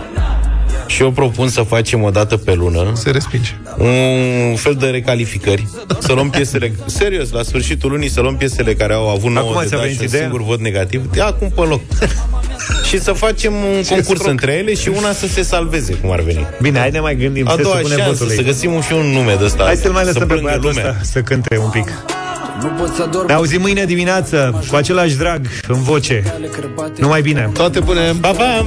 Speaker 3: Și eu propun să facem o dată pe lună
Speaker 4: Se respinge.
Speaker 3: un fel de recalificări, să luăm piesele, serios, la sfârșitul lunii să luăm piesele care au avut 9
Speaker 5: Acum
Speaker 3: de
Speaker 5: ți-a
Speaker 3: da
Speaker 5: venit
Speaker 3: și un
Speaker 5: ideea?
Speaker 3: singur vot negativ, de acum pe loc. și să facem un concurs
Speaker 4: stroc.
Speaker 3: între ele și una să se salveze, cum ar veni.
Speaker 5: Bine, hai ne mai gândim
Speaker 3: A
Speaker 5: ce
Speaker 3: doua
Speaker 5: să punem
Speaker 3: șansă,
Speaker 5: votul
Speaker 3: să
Speaker 5: ei.
Speaker 3: găsim un și un nume de ăsta.
Speaker 5: Hai să-l mai lăsăm pe
Speaker 3: plângă
Speaker 5: băiatul
Speaker 3: lumea.
Speaker 5: ăsta să cânte un pic.
Speaker 22: Nu pot să dorm
Speaker 5: Ne auzim mâine dimineață cu același drag în voce. Numai bine.
Speaker 4: Toate bune.
Speaker 3: Pa, pa!